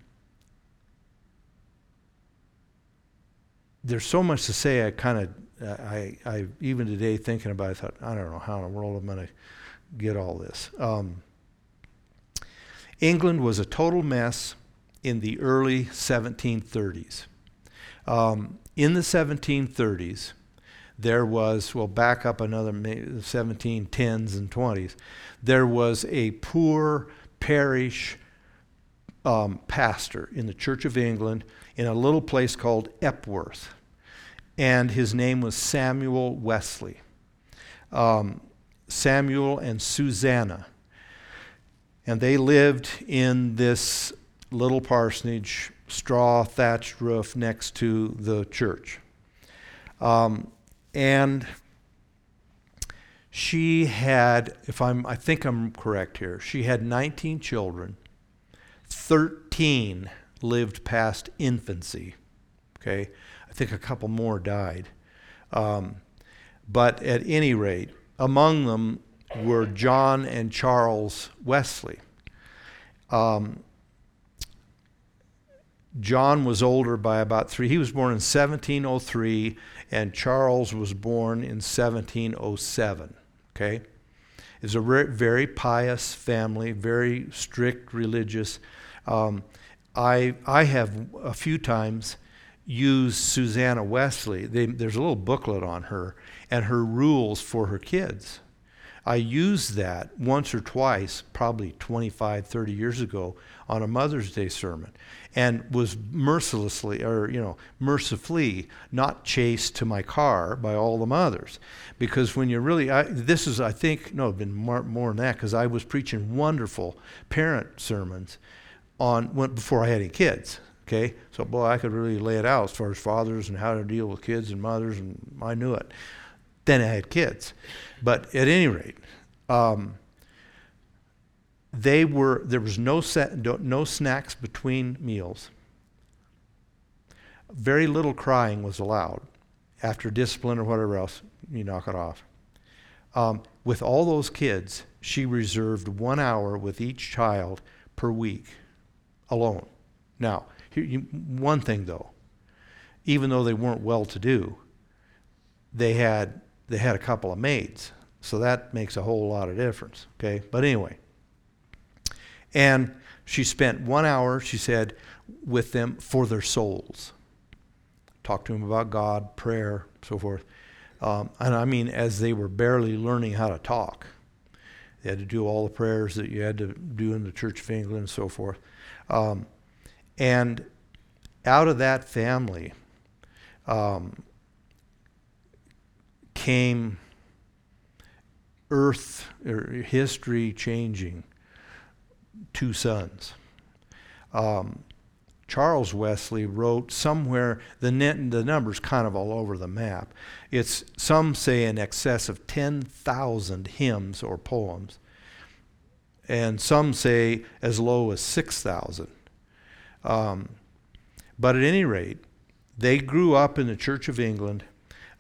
there's so much to say. I kind of, I, I even today thinking about, it, I thought, I don't know how in the world I'm going to get all this. Um, England was a total mess in the early 1730s. Um, in the 1730s, there was, well, back up another 1710s and 20s, there was a poor parish um, pastor in the Church of England in a little place called Epworth. And his name was Samuel Wesley. Um, Samuel and Susanna. And they lived in this little parsonage, straw thatched roof next to the church. Um, and she had, if I'm, I think I'm correct here, she had 19 children. 13 lived past infancy. Okay, I think a couple more died. Um, but at any rate, among them were John and Charles Wesley. Um, John was older by about three. He was born in 1703, and Charles was born in 1707. Okay? It's a very pious family, very strict religious. Um, I, I have a few times used Susanna Wesley. They, there's a little booklet on her and her rules for her kids. I used that once or twice, probably 25, 30 years ago, on a Mother's Day sermon, and was mercilessly, or you know, mercifully not chased to my car by all the mothers, because when you really, I, this is, I think, no, been more, more than that, because I was preaching wonderful parent sermons on when, before I had any kids. Okay, so boy, I could really lay it out as far as fathers and how to deal with kids and mothers, and I knew it. Then I had kids, but at any rate, um, they were there was no set, no snacks between meals. Very little crying was allowed. After discipline or whatever else, you knock it off. Um, with all those kids, she reserved one hour with each child per week alone. Now, here, you, one thing though, even though they weren't well to do, they had they had a couple of maids, so that makes a whole lot of difference. Okay, but anyway, and she spent one hour, she said, with them for their souls. Talk to them about God, prayer, so forth. Um, and I mean, as they were barely learning how to talk, they had to do all the prayers that you had to do in the Church of England and so forth. Um, and out of that family um, came earth or history changing two sons. Um, Charles Wesley wrote somewhere, the, net, the number's kind of all over the map. It's, some say, in excess of 10,000 hymns or poems, and some say as low as 6,000. Um, but at any rate, they grew up in the Church of England.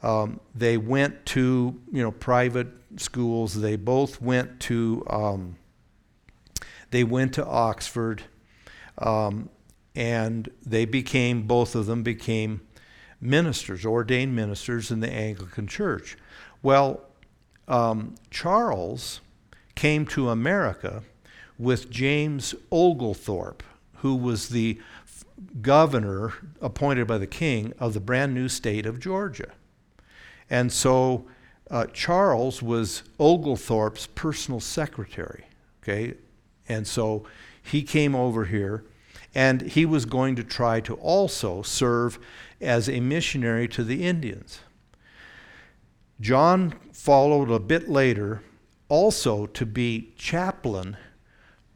Um, they went to, you know, private schools. They both went to, um, they went to Oxford. Um, and they became, both of them became ministers, ordained ministers in the Anglican Church. Well, um, Charles came to America with James Oglethorpe, who was the governor appointed by the king of the brand new state of Georgia. And so uh, Charles was Oglethorpe's personal secretary, okay? And so he came over here and he was going to try to also serve as a missionary to the Indians. John followed a bit later also to be chaplain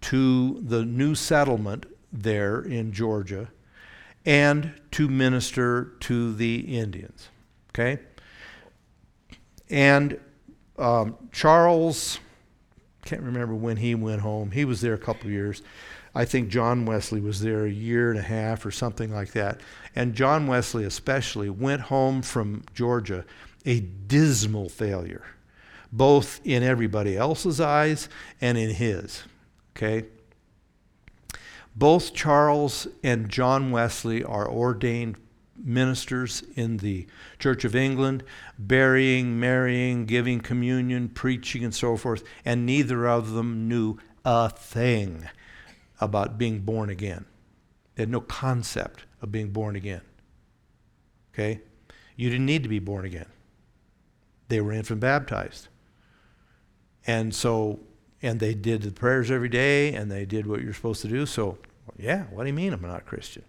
to the new settlement there in Georgia and to minister to the Indians. Okay? And um, Charles, can't remember when he went home, he was there a couple years. I think John Wesley was there a year and a half or something like that. And John Wesley, especially, went home from Georgia a dismal failure, both in everybody else's eyes and in his. Okay? Both Charles and John Wesley are ordained ministers in the Church of England, burying, marrying, giving communion, preaching, and so forth, and neither of them knew a thing about being born again. They had no concept of being born again. Okay? You didn't need to be born again. They were infant baptized. And so, and they did the prayers every day and they did what you're supposed to do. So, yeah, what do you mean I'm not a Christian?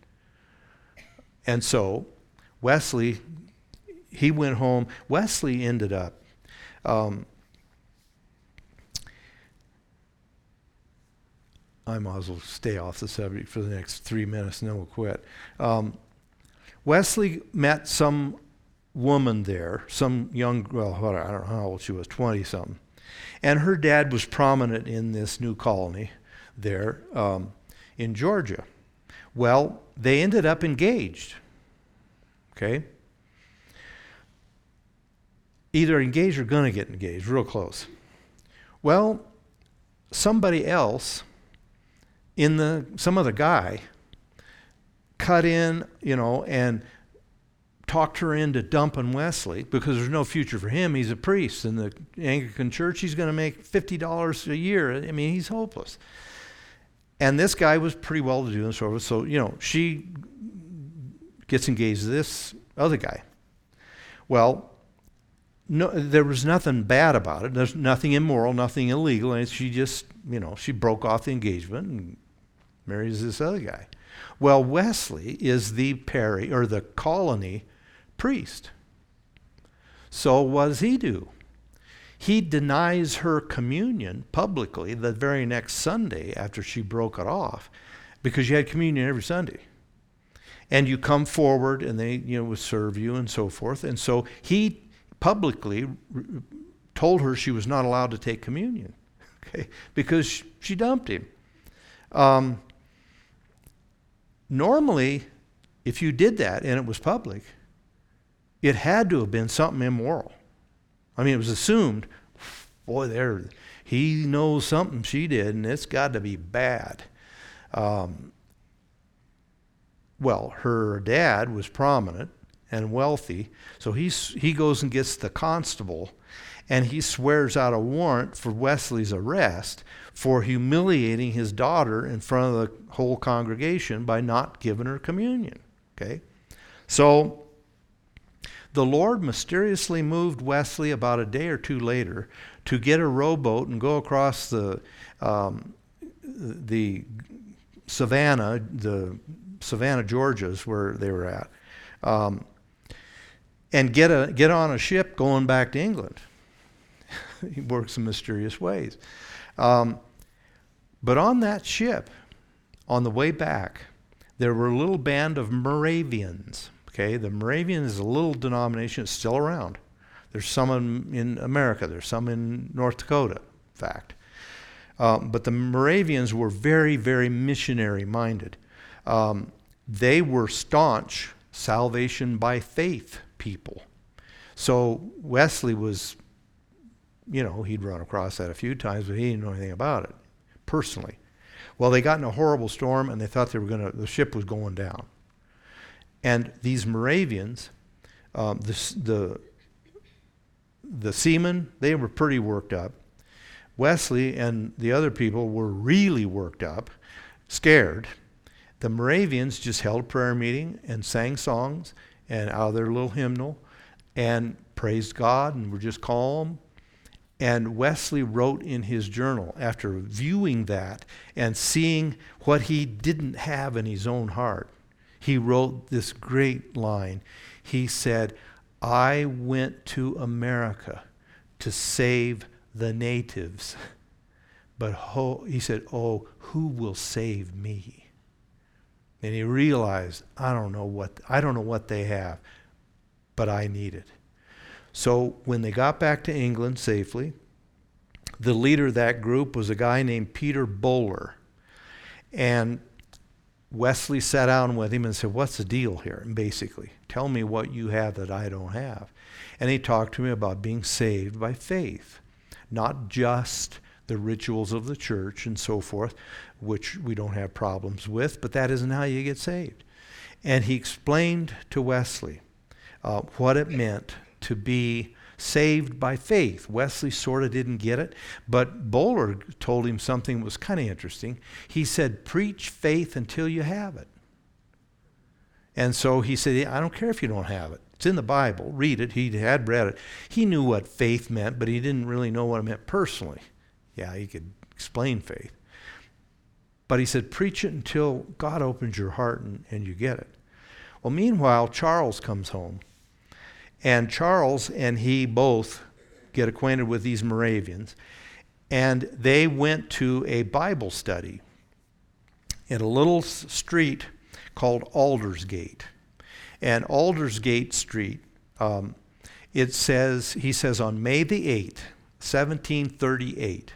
And so, Wesley, he went home. Wesley ended up um, I might as well stay off the subject for the next three minutes and then we'll quit. Um, Wesley met some woman there, some young, well, I don't know how old she was, 20 something. And her dad was prominent in this new colony there um, in Georgia. Well, they ended up engaged. Okay? Either engaged or going to get engaged, real close. Well, somebody else in the some other guy cut in, you know, and talked her into dumping Wesley because there's no future for him. He's a priest in the Anglican church. He's going to make $50 a year. I mean, he's hopeless. And this guy was pretty well to do and so forth. So, you know, she gets engaged to this other guy. Well, no, there was nothing bad about it. There's nothing immoral, nothing illegal. And she just, you know, she broke off the engagement and marries this other guy. Well, Wesley is the pari or the colony priest. So what does he do? He denies her communion publicly the very next Sunday after she broke it off because you had communion every Sunday. And you come forward and they, you know, would serve you and so forth. And so he publicly told her she was not allowed to take communion, [laughs] okay, because she dumped him. Um, normally, if you did that and it was public, it had to have been something immoral. I mean, it was assumed, boy, there, he knows something she did, and it's got to be bad. Um, well, her dad was prominent and wealthy, so he's, he goes and gets the constable and he swears out a warrant for Wesley's arrest for humiliating his daughter in front of the whole congregation by not giving her communion. Okay? So the Lord mysteriously moved Wesley about a day or two later to get a rowboat and go across the um, the Savannah, the Savannah, Georgia's where they were at, um, and get a get on a ship going back to England. [laughs] he works in mysterious ways. Um, but on that ship, on the way back, there were a little band of Moravians. Okay, the Moravian is a little denomination, it's still around. There's some in, in America, there's some in North Dakota, in fact. Um, but the Moravians were very, very missionary minded. Um, they were staunch salvation by faith people. So Wesley was, you know, he'd run across that a few times, but he didn't know anything about it personally. Well, they got in a horrible storm and they thought they were going to, the ship was going down. And these Moravians, um, the, the, the seamen, they were pretty worked up. Wesley and the other people were really worked up, scared. The Moravians just held a prayer meeting and sang songs and out of their little hymnal and praised God and were just calm. And Wesley wrote in his journal after viewing that and seeing what he didn't have in his own heart he wrote this great line. He said, I went to America to save the natives. But ho, he said, Oh, who will save me? And he realized, I don't know what I don't know what they have, but I need it. So when they got back to England safely, the leader of that group was a guy named Peter Böhler. And Wesley sat down with him and said, What's the deal here? And basically, tell me what you have that I don't have. And he talked to me about being saved by faith, not just the rituals of the church and so forth, which we don't have problems with, but that isn't how you get saved. And he explained to Wesley uh, what it meant to be saved by faith. Wesley sort of didn't get it, but Böhler told him something that was kind of interesting. He said, Preach faith until you have it. And so he said, I don't care if you don't have it. It's in the Bible. Read it. He had read it. He knew what faith meant, but he didn't really know what it meant personally. Yeah, he could explain faith. But he said, preach it until God opens your heart and, and you get it. Well, meanwhile, Charles comes home and Charles and he both get acquainted with these Moravians, and they went to a Bible study in a little street called Aldersgate. And Aldersgate Street, um, it says, he says, on May the 8th, 1738,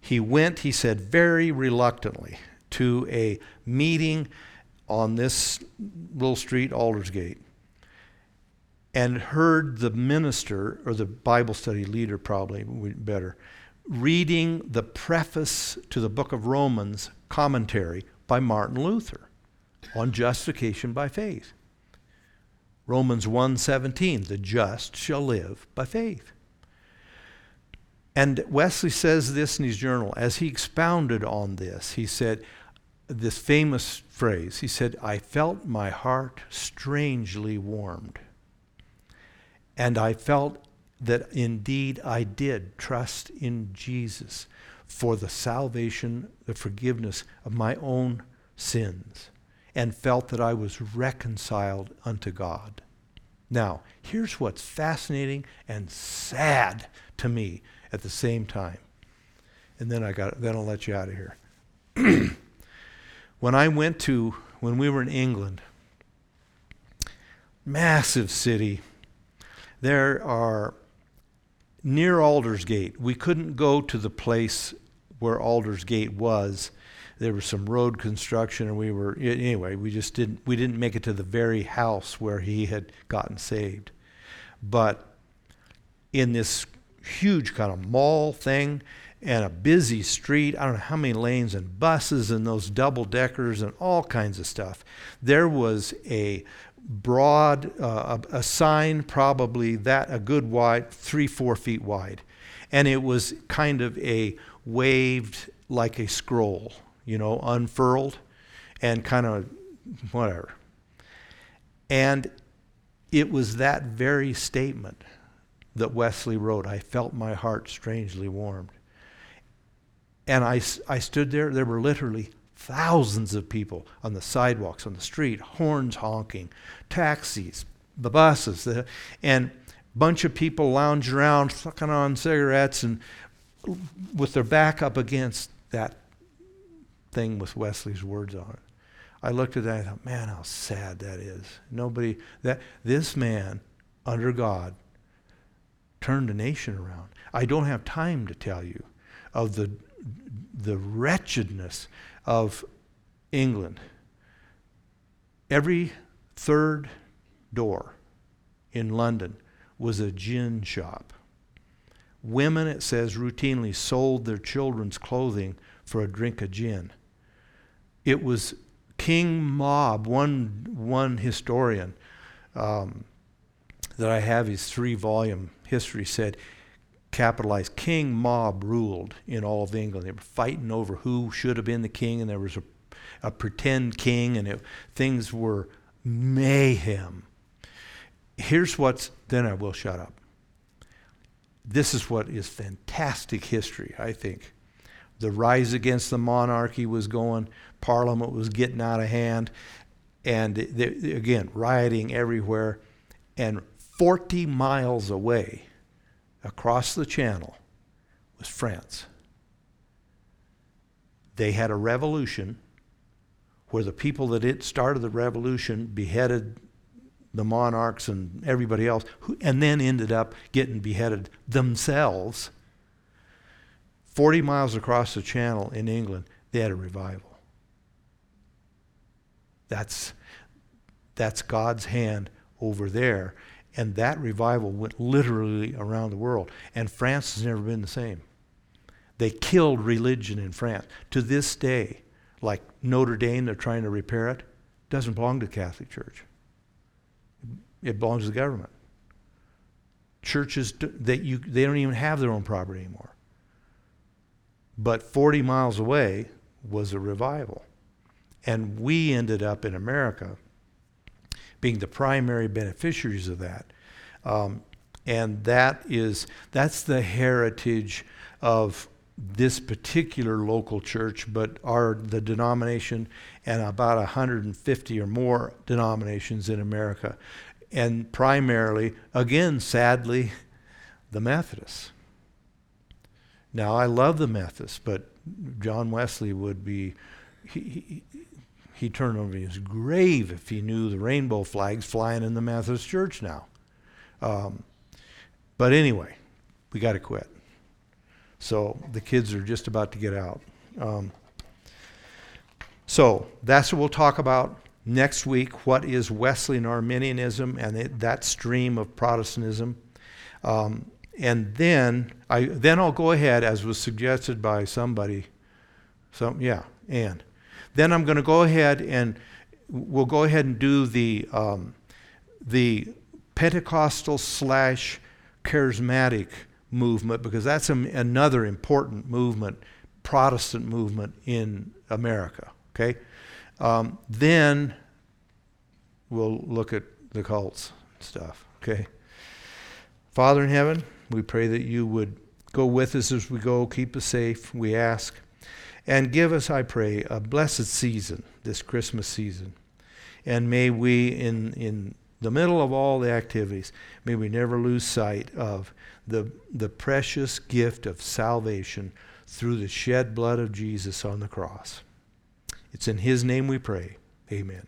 he went, he said, very reluctantly to a meeting on this little street, Aldersgate and heard the minister, or the Bible study leader probably better, reading the preface to the book of Romans commentary by Martin Luther on justification by faith. Romans 1:17, the just shall live by faith. And Wesley says this in his journal as he expounded on this. He said this famous phrase. He said, "I felt my heart strangely warmed." And I felt that indeed I did trust in Jesus for the salvation, the forgiveness of my own sins, and felt that I was reconciled unto God. Now, here's what's fascinating and sad to me at the same time. And then I got then I'll let you out of here. [clears throat] when I went to when we were in England, massive city, there are near Aldersgate. We couldn't go to the place where Aldersgate was. There was some road construction, and we were anyway. We just didn't. We didn't make it to the very house where he had gotten saved. But in this huge kind of mall thing, and a busy street. I don't know how many lanes and buses and those double deckers and all kinds of stuff. There was a broad, uh, a, a sign probably that a good wide, three, four feet wide. And it was kind of a waved like a scroll, you know, unfurled and kind of whatever. And it was that very statement that Wesley wrote. I felt my heart strangely warmed. And I, I stood there, there were literally thousands of people on the sidewalks, on the street, horns honking, taxis, the buses, the, and bunch of people lounged around, sucking on cigarettes and with their back up against that thing with Wesley's words on it. I looked at that and I thought, man, how sad that is. Nobody that this man under God turned a nation around. I don't have time to tell you of the the wretchedness of England. Every third door in London was a gin shop. Women, it says, routinely sold their children's clothing for a drink of gin. It was King Mob, one, one historian um, that I have his three volume history said, capitalized, King Mob ruled in all of England. They were fighting over who should have been the king, and there was a, a pretend king, and it, things were mayhem. Here's what's, then I will shut up. This is what is fantastic history, I think. The rise against the monarchy was going, Parliament was getting out of hand, and they, again, rioting everywhere. And 40 miles away, across the channel, was France. They had a revolution where the people that it started the revolution beheaded the monarchs and everybody else, who, and then ended up getting beheaded themselves. 40 miles across the channel in England, they had a revival. That's, that's God's hand over there. And that revival went literally around the world. And France has never been the same. They killed religion in France. To this day, like Notre Dame, they're trying to repair it, doesn't belong to the Catholic Church. It belongs to the government. Churches that you they don't even have their own property anymore. But 40 miles away was a revival. And we ended up in America being the primary beneficiaries of that. Um, and that is that's the heritage of this particular local church, but our the denomination and about 150 or more denominations in America, and primarily, again, sadly, the Methodists. Now I love the Methodists, but John Wesley would be he, he turned over his grave if he knew the rainbow flags flying in the Methodist church now. Um, but anyway, we got to quit. So the kids are just about to get out. Um, so that's what we'll talk about next week. What is Wesleyan Arminianism and it, that stream of Protestantism? Um, and then I then I'll go ahead, as was suggested by somebody. Some yeah, and then I'm going to go ahead and we'll go ahead and do the um, the Pentecostal slash charismatic movement because that's a, another important movement, Protestant movement in America. Okay, um, then we'll look at the cults stuff. Okay, Father in heaven, we pray that you would go with us as we go, keep us safe. We ask. And give us, I pray, a blessed season, this Christmas season. And may we, in, in the middle of all the activities, may we never lose sight of the, the precious gift of salvation through the shed blood of Jesus on the cross. It's in His name we pray. Amen.